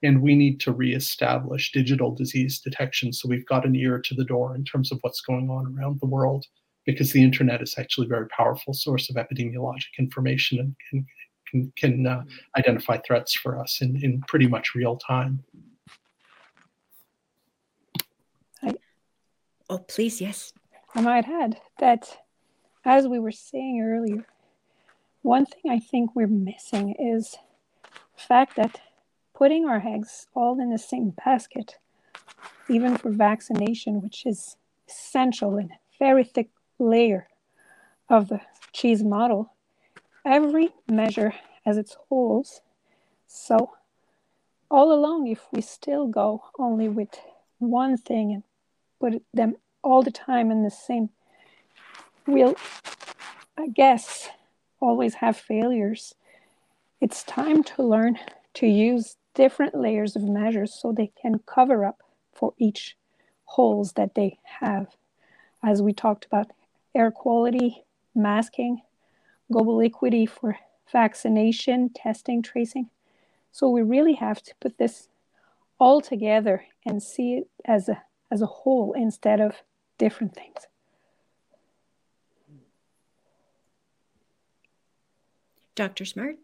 And we need to reestablish digital disease detection so we've got an ear to the door in terms of what's going on around the world because the internet is actually a very powerful source of epidemiologic information and can, can, can uh, identify threats for us in, in pretty much real time. I, oh, please, yes. I might add that, as we were saying earlier, one thing I think we're missing is the fact that putting our eggs all in the same basket, even for vaccination, which is essential and very thick layer of the cheese model, every measure has its holes. So all along, if we still go only with one thing and put them all the time in the same, we'll, I guess, always have failures. It's time to learn to use different layers of measures so they can cover up for each holes that they have. As we talked about air quality, masking, global equity for vaccination, testing, tracing. So we really have to put this all together and see it as a as a whole instead of different things. Dr. Smart?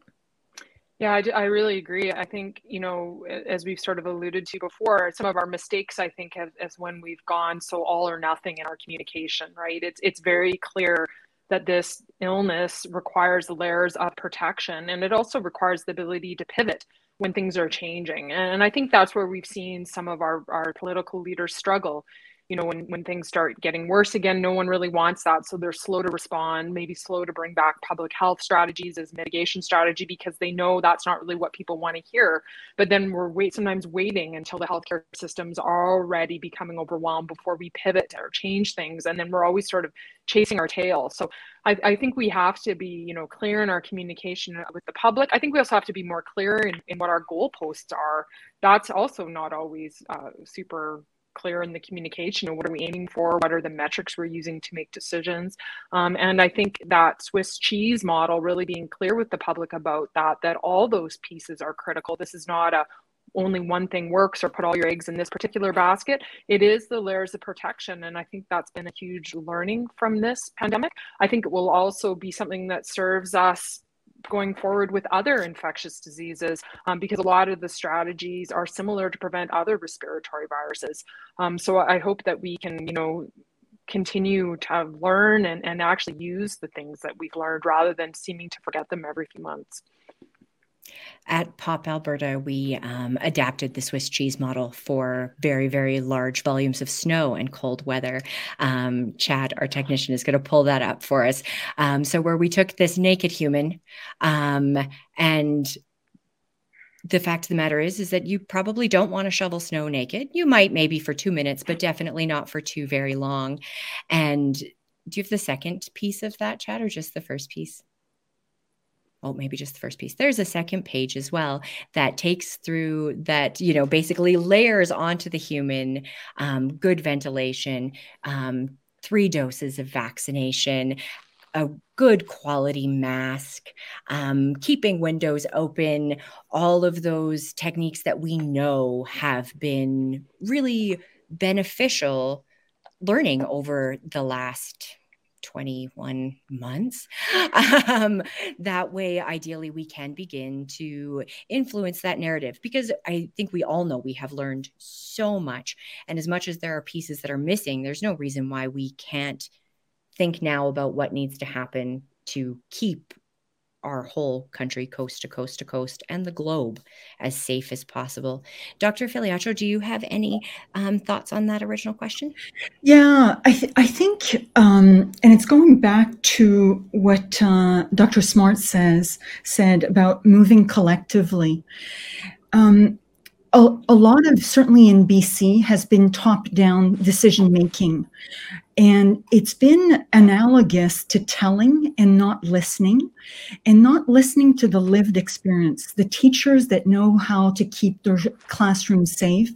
Yeah, I, I, really agree. I think, you know, as we've sort of alluded to before, some of our mistakes, I think, have, as when we've gone so all or nothing in our communication, right? It's, it's very clear that this illness requires layers of protection and it also requires the ability to pivot when things are changing. And I think that's where we've seen some of our, our political leaders struggle you know when when things start getting worse again no one really wants that. So they're slow to respond maybe slow to bring back public health strategies as mitigation strategy because they know that's not really what people want to hear. But then we're wait sometimes waiting until the healthcare systems already becoming overwhelmed before we pivot or change things. And then we're always sort of chasing our tail. So I, I think we have to be you know clear in our communication with the public. I think we also have to be more clear in, in what our goalposts are. That's also not always uh, super clear in the communication and what are we aiming for what are the metrics we're using to make decisions um, and i think that swiss cheese model really being clear with the public about that that all those pieces are critical this is not a only one thing works or put all your eggs in this particular basket. It is the layers of protection. And I think that's been a huge learning from this pandemic. I think it will also be something that serves us going forward with other infectious diseases um, because a lot of the strategies are similar to prevent other respiratory viruses. Um, so I hope that we can, you know, continue to learn and, and actually use the things that we've learned rather than seeming to forget them every few months. At POP Alberta, we um, adapted the Swiss cheese model for very, very large volumes of snow and cold weather. Um, Chad, our technician, is going to pull that up for us. Um, so, where we took this naked human um, and the fact of the matter is is that you probably don't want to shovel snow naked you might maybe for two minutes but definitely not for too very long and do you have the second piece of that chat or just the first piece oh, maybe just the first piece. There's a second page as well that takes through that, you know, basically layers onto the human um, good ventilation, um, three doses of vaccination, a good quality mask, um, keeping windows open, all of those techniques that we know have been really beneficial learning over the last 21 months. Um, that way, ideally, we can begin to influence that narrative because I think we all know we have learned so much. And as much as there are pieces that are missing, there's no reason why we can't think now about what needs to happen to keep our whole country, coast to coast to coast, and the globe as safe as possible. Dr. Filiatrault, do you have any um, thoughts on that original question? Yeah, I, th- I think, um, and it's going back to what uh, Dr. Smart says said about moving collectively. Um, a, a lot of certainly in BC has been top down decision making. And it's been analogous to telling and not listening, and not listening to the lived experience, the teachers that know how to keep their classroom safe,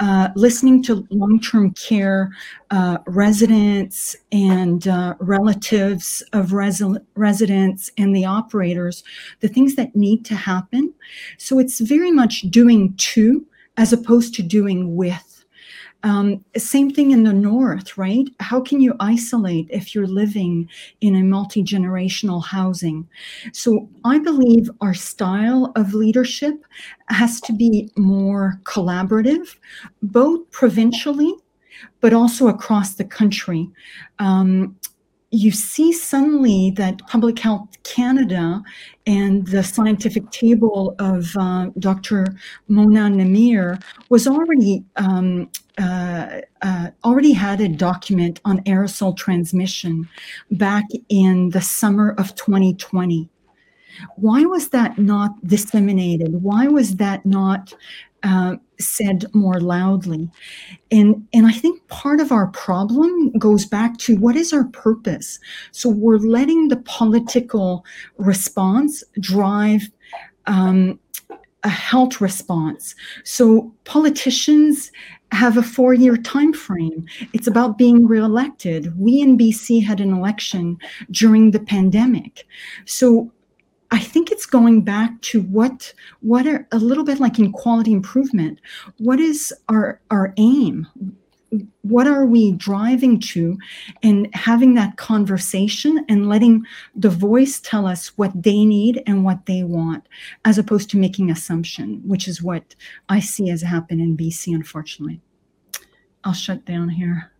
uh, listening to long term care uh, residents and uh, relatives of res- residents and the operators, the things that need to happen. So it's very much doing to as opposed to doing with. Um, same thing in the north, right? How can you isolate if you're living in a multi generational housing? So I believe our style of leadership has to be more collaborative, both provincially, but also across the country. Um, you see suddenly that Public Health Canada and the scientific table of uh, Dr. Mona Nemer was already um, uh, uh, already had a document on aerosol transmission back in the summer of 2020. Why was that not disseminated? Why was that not uh, said more loudly? And, and I think part of our problem goes back to what is our purpose? So we're letting the political response drive um, a health response. So politicians have a four-year time frame. It's about being reelected. We in BC had an election during the pandemic. So I think it's going back to what what are a little bit like in quality improvement. What is our our aim? What are we driving to? And having that conversation and letting the voice tell us what they need and what they want, as opposed to making assumption, which is what I see as happen in BC, unfortunately. I'll shut down here.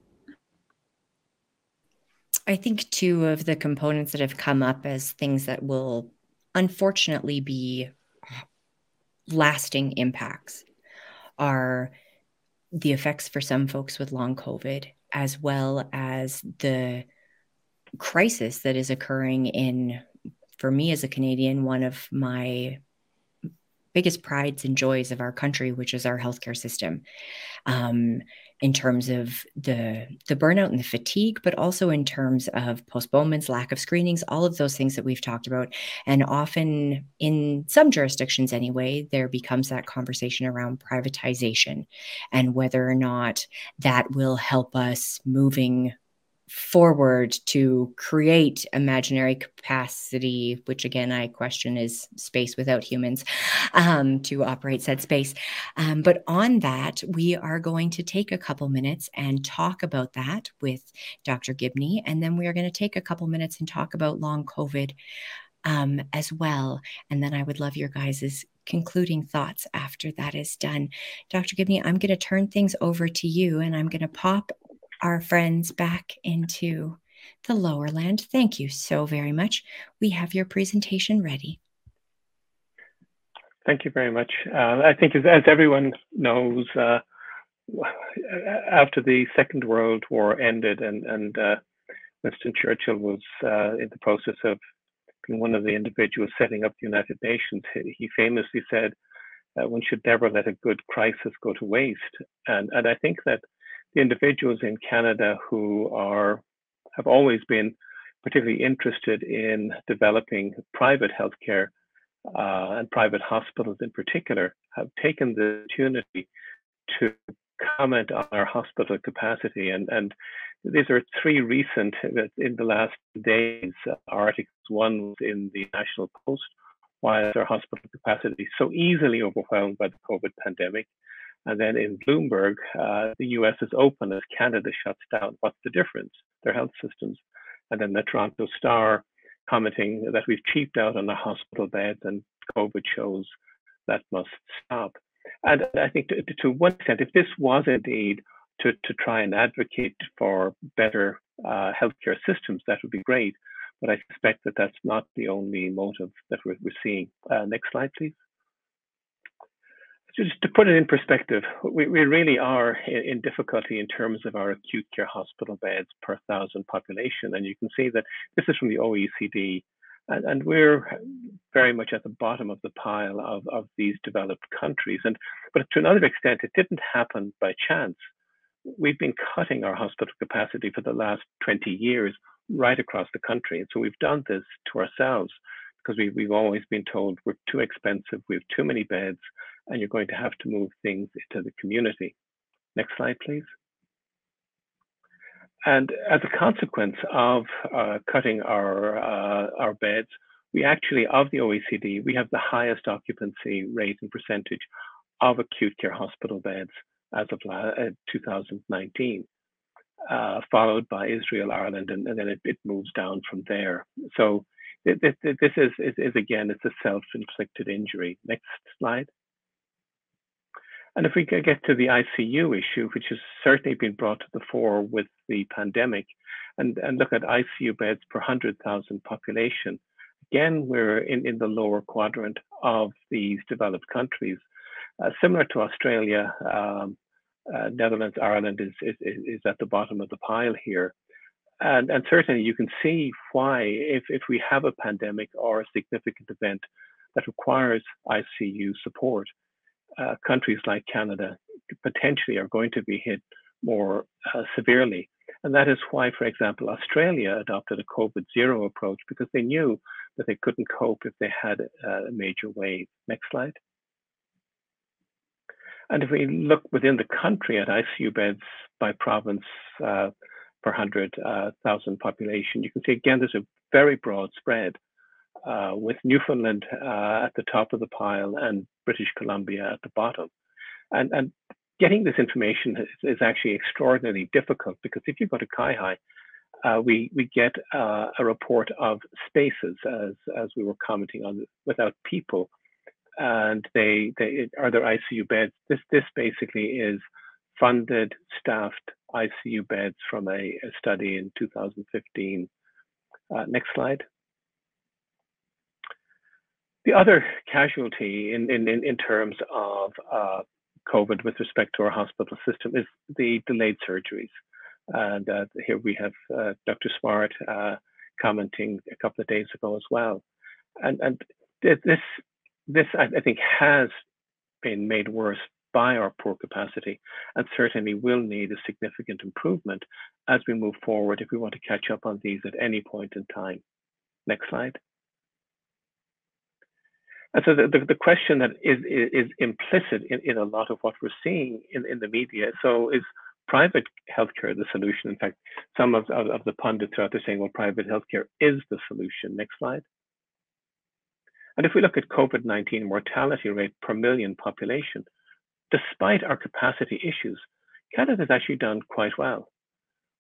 I think two of the components that have come up as things that will unfortunately be lasting impacts are the effects for some folks with long COVID, as well as the crisis that is occurring in, for me as a Canadian, one of my biggest prides and joys of our country, which is our healthcare system. Um, in terms of the the burnout and the fatigue but also in terms of postponements lack of screenings all of those things that we've talked about. And often in some jurisdictions anyway there becomes that conversation around privatization and whether or not that will help us moving forward to create imaginary capacity, which again I question is space without humans, um, to operate said space. Um, but on that, we are going to take a couple minutes and talk about that with Dr. Gibney, and then we are going to take a couple minutes and talk about long COVID um, as well. And then I would love your guys's concluding thoughts after that is done. Dr. Gibney, I'm going to turn things over to you and I'm going to pop our friends back into the lower land. Thank you so very much. We have your presentation ready. Thank you very much. Uh, I think, as, as, everyone knows, uh, after the Second World War ended and, and uh, Winston Churchill was uh, in the process of being one of the individuals setting up the United Nations, he famously said, uh, one should never let a good crisis go to waste. And, and I think that the individuals in Canada who are have always been particularly interested in developing private healthcare uh, and private hospitals in particular have taken the opportunity to comment on our hospital capacity. And and these are three recent in the last days articles one was in the national post why is our hospital capacity so easily overwhelmed by the covid pandemic and then in Bloomberg, uh, the US is open as Canada shuts down. What's the difference? Their health systems. And then the Toronto Star commenting that we've cheaped out on the hospital beds and COVID shows that must stop. And I think to, to one extent, if this was indeed to, to try and advocate for better uh, healthcare systems, that would be great. but I suspect that that's not the only motive that we're, we're seeing. Uh, next slide, please. Just to put it in perspective, we, we really are in, in, difficulty in terms of our acute care hospital beds per thousand population. And you can see that this is from the OECD, and, and we're very much at the bottom of the pile of, of these developed countries. And but to another extent, it didn't happen by chance. We've been cutting our hospital capacity for the last 20 years right across the country. And so we've done this to ourselves because we, we've always been told we're too expensive, we have too many beds, and you're going to have to move things into the community. Next slide, please. And as a consequence of uh, cutting our, uh, our beds, we actually, of the OECD, we have the highest occupancy rate and percentage of acute care hospital beds as of uh, 2019, uh, followed by Israel, Ireland, and, and then it, it, moves down from there. So this, this is, is, is, again, it's a self-inflicted injury. Next slide. And if we get to the ICU issue, which has certainly been brought to the fore with the pandemic, and, and look at ICU beds per 100,000 population, again, we're in, in the lower quadrant of these developed countries. Uh, similar to Australia, um, uh, Netherlands, Ireland is, is, is at the bottom of the pile here. And, and certainly you can see why, if, if we have a pandemic or a significant event that requires ICU support, uh, countries like Canada potentially are going to be hit more uh, severely. And that is why, for example, Australia adopted a COVID zero approach because they knew that they couldn't cope if they had a major wave. Next slide. And if we look within the country at ICU beds by province uh, per 100,000 uh, population, you can see again there's a very broad spread uh, with Newfoundland uh, at the top of the pile and British Columbia at the bottom. And, and getting this information is, is actually extraordinarily difficult because if you go to CIHI, uh, we, we get uh, a report of spaces, as, as we were commenting on, without people. And they, they are there ICU beds. This, this basically is funded, staffed ICU beds from a, a study in 2015. Uh, next slide. The other casualty in, in, in, terms of uh, COVID with respect to our hospital system is the delayed surgeries. And uh, here we have uh, Dr. Smart uh, commenting a couple of days ago as well. And, and this, this I think, has been made worse by our poor capacity and certainly will need a significant improvement as we move forward if we want to catch up on these at any point in time. Next slide. And so the, the, the, question that is, is implicit in, in a lot of what we're seeing in, in the media. So is private healthcare the solution? In fact, some of, of, of the pundits throughout are saying, well, private healthcare is the solution. Next slide. And if we look at COVID-19 mortality rate per million population, despite our capacity issues, Canada has actually done quite well.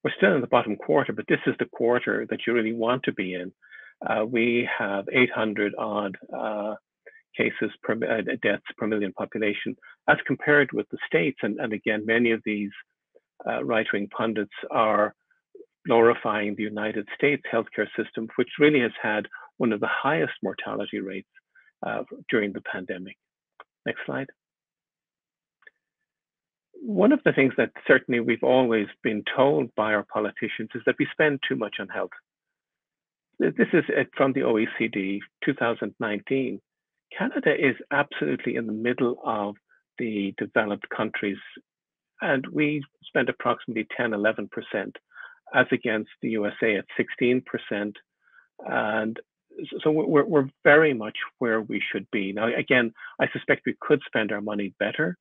We're still in the bottom quarter, but this is the quarter that you really want to be in. Uh, we have 800 odd uh, cases per uh, deaths per million population as compared with the states. And, and again, many of these uh, right-wing pundits are glorifying the United States healthcare system, which really has had one of the highest mortality rates uh, during the pandemic. Next slide. One of the things that certainly we've always been told by our politicians is that we spend too much on health. This is uh, from the OECD 2019. Canada is absolutely in the middle of the developed countries, and we spend approximately 10, 11%, as against the USA at 16%. And so we're, we're very much where we should be. Now, again, I suspect we could spend our money better,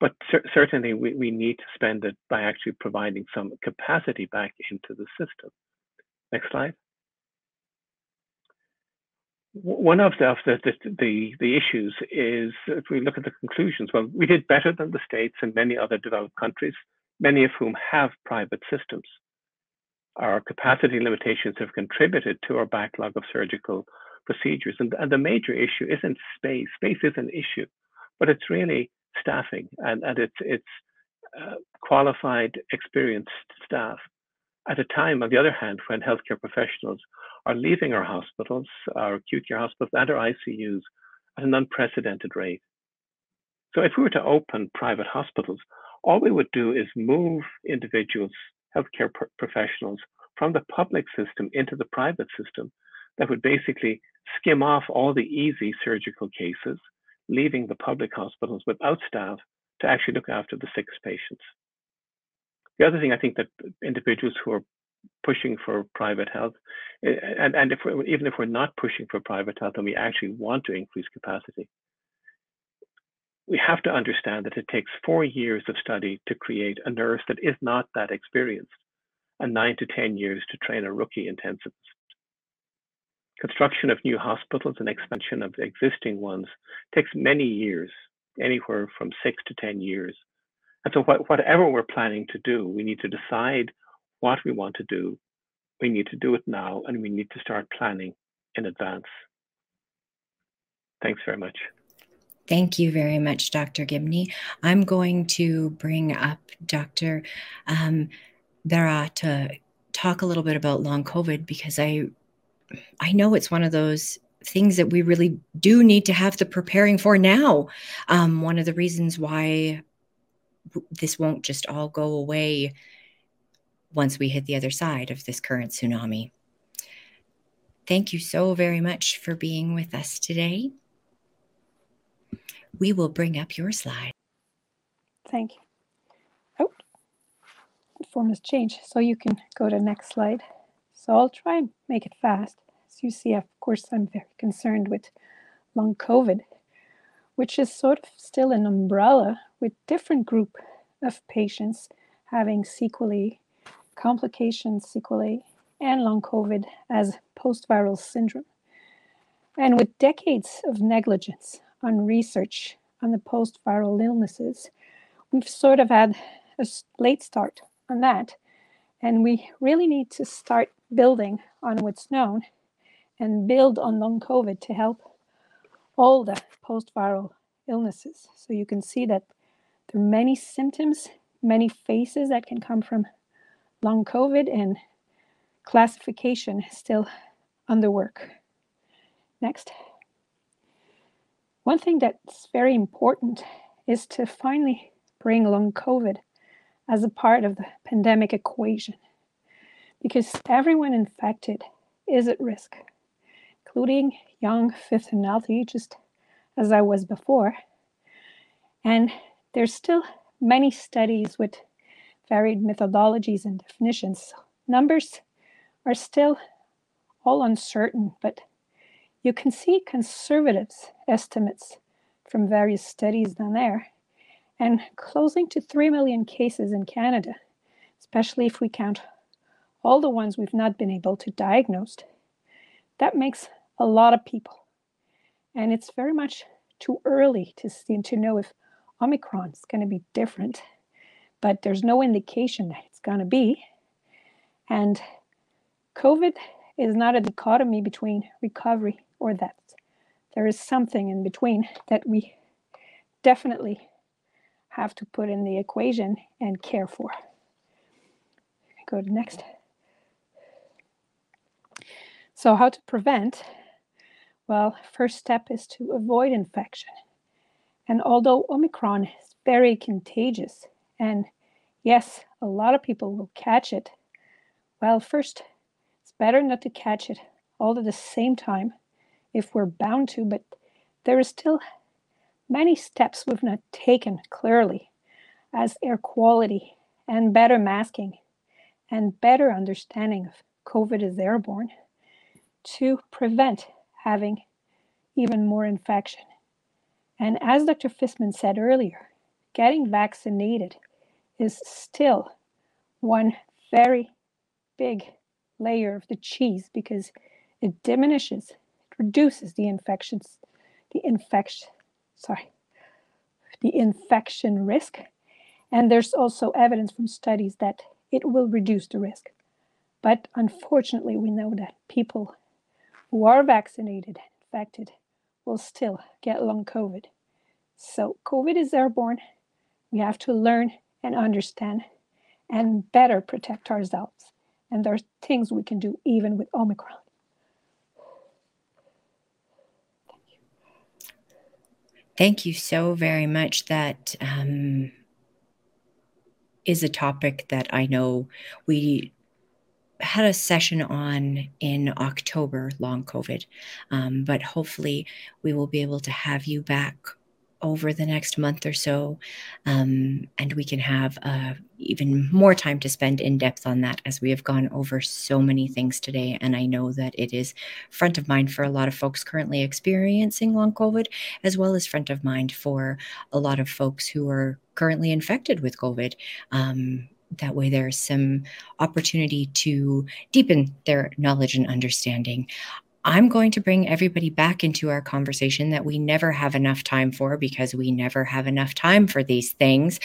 but cer certainly we, we need to spend it by actually providing some capacity back into the system. Next slide one of the, the, the, the, issues is if we look at the conclusions, well, we did better than the States and many other developed countries, many of whom have private systems. Our capacity limitations have contributed to our backlog of surgical procedures. And, and the major issue isn't space. Space is an issue, but it's really staffing and, and it's, it's uh, qualified, experienced staff. At a time, on the other hand, when healthcare professionals are leaving our hospitals, our acute care hospitals, and our ICUs at an unprecedented rate. So, if we were to open private hospitals, all we would do is move individuals, healthcare professionals, from the public system into the private system that would basically skim off all the easy surgical cases, leaving the public hospitals without staff to actually look after the sickest patients. The other thing I think that individuals who are pushing for private health, eh, and, and if even if we're not pushing for private health and we actually want to increase capacity, we have to understand that it takes four years of study to create a nurse that is not that experienced, and nine to 10 years to train a rookie intensivist. Construction of new hospitals and expansion of existing ones takes many years, anywhere from six to 10 years. And so, what, whatever we're planning to do, we need to decide what we want to do. We need to do it now, and we need to start planning in advance. Thanks very much. Thank you very much, Dr. Gibney. I'm going to bring up Dr. Um, Bhéreur to talk a little bit about long COVID because I I know it's one of those things that we really do need to have the preparing for now. Um, one of the reasons why this won't just all go away once we hit the other side of this current tsunami. Thank you so very much for being with us today. We will bring up your slide. Thank you. Oh, the form has changed, so you can go to next slide. So I'll try and make it fast. As you see, of course, I'm very concerned with long COVID, which is sort of still an umbrella with different group of patients having sequelae complications, sequelae, and long COVID as post viral syndrome. And with decades of negligence on research on the post viral illnesses, we've sort of had a late start on that. And we really need to start building on what's known and build on long COVID to help all the post viral illnesses. So you can see that there are many symptoms, many faces that can come from long COVID and classification still under work. Next. One thing that's very important is to finally bring long COVID as a part of the pandemic equation because everyone infected is at risk, including young, fifth, and healthy, just as I was before. And there's still many studies with varied methodologies and definitions. Numbers are still all uncertain, but you can see conservatives' estimates from various studies down there, and closing to 3 million cases in Canada, especially if we count all the ones we've not been able to diagnose. That makes a lot of people. And it's very much too early to see and to know if Omicron is going to be different but there's no indication that it's going to be. And COVID is not a dichotomy between recovery or death. There is something in between that we definitely have to put in the equation and care for. Go to next. So, how to prevent? Well, first step is to avoid infection. And although Omicron is very contagious, and yes, a lot of people will catch it. Well, first, it's better not to catch it all at the same time if we're bound to, but there are still many steps we've not taken clearly as air quality and better masking and better understanding of COVID is airborne to prevent having even more infection. And as Dr. Fisman said earlier, getting vaccinated is still one very big layer of the cheese because it diminishes, it reduces the infections, the infection, sorry, the infection risk. And there's also evidence from studies that it will reduce the risk. But unfortunately, we know that people who are vaccinated infected will still get long COVID. So, COVID is airborne. We have to learn and understand and better protect ourselves And there are things we can do even with Omicron. Thank you so very much. That um, is a topic that I know we had a session on in October, long COVID, um, but hopefully we will be able to have you back over the next month or so. Um, and we can have uh, even more time to spend in depth on that as we have gone over so many things today. And I know that it is front of mind for a lot of folks currently experiencing long COVID, as well as front of mind for a lot of folks who are currently infected with COVID. Um, that way there's some opportunity to deepen their knowledge and understanding I'm going to bring everybody back into our conversation that we never have enough time for because we never have enough time for these things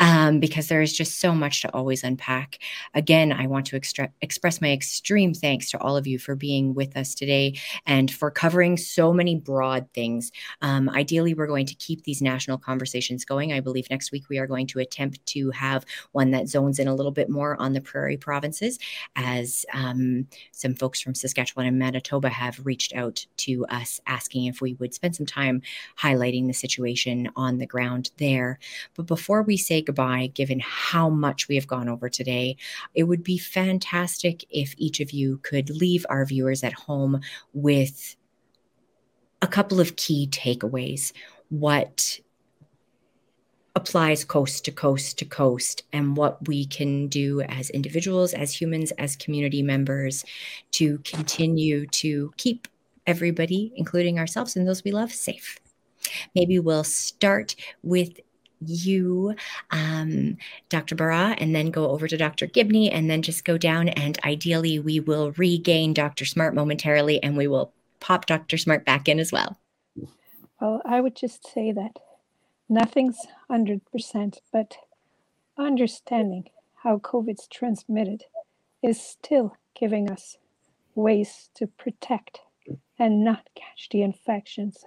um, because there is just so much to always unpack. Again, I want to express my extreme thanks to all of you for being with us today and for covering so many broad things. Um, ideally, we're going to keep these national conversations going. I believe next week we are going to attempt to have one that zones in a little bit more on the prairie provinces as um, some folks from Saskatchewan and Manitoba have reached out to us asking if we would spend some time highlighting the situation on the ground there. But before we say goodbye, given how much we have gone over today, it would be fantastic if each of you could leave our viewers at home with a couple of key takeaways. What applies coast to coast to coast and what we can do as individuals, as humans, as community members to continue to keep everybody, including ourselves and those we love, safe. Maybe we'll start with you, um, Dr. Bhéreur, and then go over to Dr. Gibney, and then just go down. And ideally, we will regain Dr. Smart momentarily, and we will pop Dr. Smart back in as well. Well, I would just say that nothing's 100%, but understanding how COVID's transmitted is still giving us ways to protect and not catch the infections.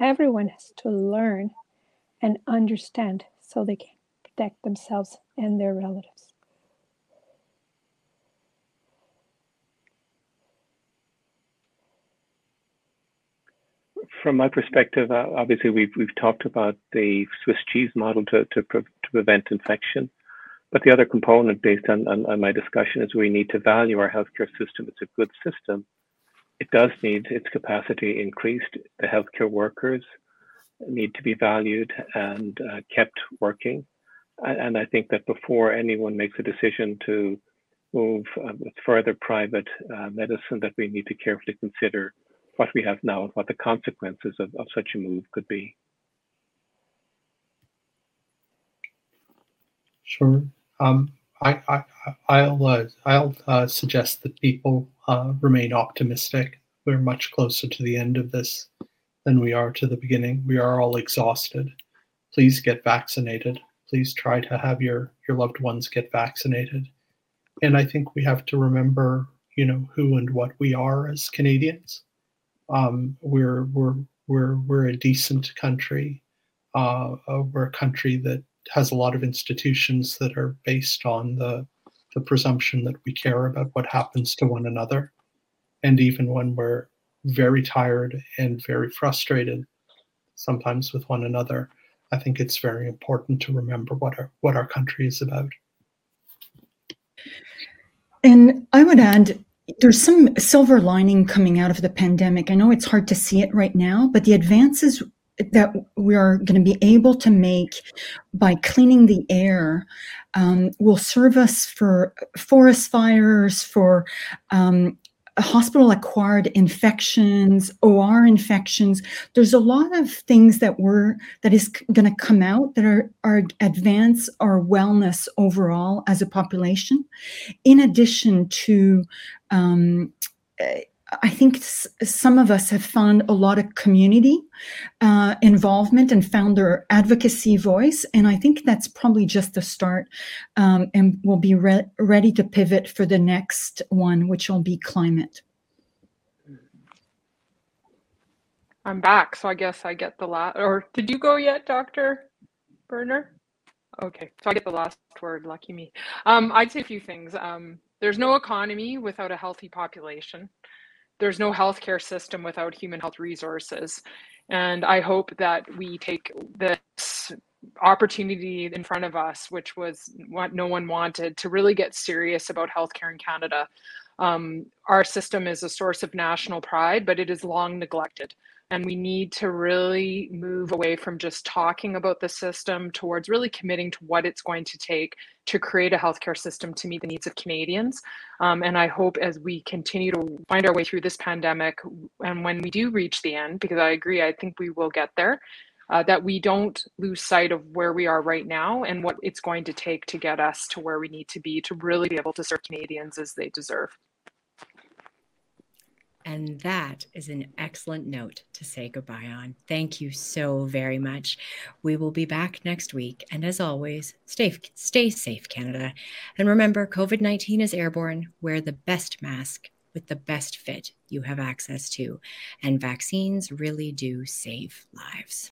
Everyone has to learn and understand so they can protect themselves and their relatives. From my perspective, uh, obviously we've we've talked about the Swiss cheese model to to, pre- to prevent infection, but the other component, based on, on, on my discussion, is we need to value our healthcare system. It's a good system. It does need its capacity increased. The healthcare workers need to be valued and uh, kept working. And I think that before anyone makes a decision to move uh, further private uh, medicine, that we need to carefully consider what we have now and what the consequences of, of such a move could be. Sure. Um, I, I, I'll, uh, I'll uh, suggest that people uh, remain optimistic. We're much closer to the end of this than we are to the beginning. We are all exhausted. Please get vaccinated. Please try to have your, your loved ones get vaccinated. And I think we have to remember, you know, who and what we are as Canadians um, we're we're we're we're a decent country. Uh, uh, we're a country that has a lot of institutions that are based on the the presumption that we care about what happens to one another, and even when we're very tired and very frustrated, sometimes with one another, I think it's very important to remember what our what our country is about. And I would add, there's some silver lining coming out of the pandemic. I know it's hard to see it right now, but the advances that we are going to be able to make by cleaning the air um, will serve us for forest fires, for um, hospital acquired infections, OR infections. There's a lot of things that we're that is going to come out that are, are advance our wellness overall as a population, in addition to um, I think some of us have found a lot of community uh, involvement and found their advocacy voice. And I think that's probably just the start. Um, and we'll be re- ready to pivot for the next one, which will be climate. I'm back, so I guess I get the last. Or did you go yet, Doctor Bhéreur? Okay, so I get the last word. Lucky me. Um, I'd say a few things. Um, There's no economy without a healthy population. There's no healthcare system without human health resources. And I hope that we take this opportunity in front of us, which was what no one wanted, to really get serious about healthcare in Canada. Um, our system is a source of national pride, but it is long neglected. And we need to really move away from just talking about the system towards really committing to what it's going to take to create a healthcare system to meet the needs of Canadians. Um, and I hope as we continue to find our way through this pandemic, and when we do reach the end, because I agree, I think we will get there, uh, that we don't lose sight of where we are right now and what it's going to take to get us to where we need to be to really be able to serve Canadians as they deserve. And that is an excellent note to say goodbye on. Thank you so very much. We will be back next week. And as always, stay, stay safe, Canada. And remember, COVID 19 is airborne. Wear the best mask with the best fit you have access to. And vaccines really do save lives.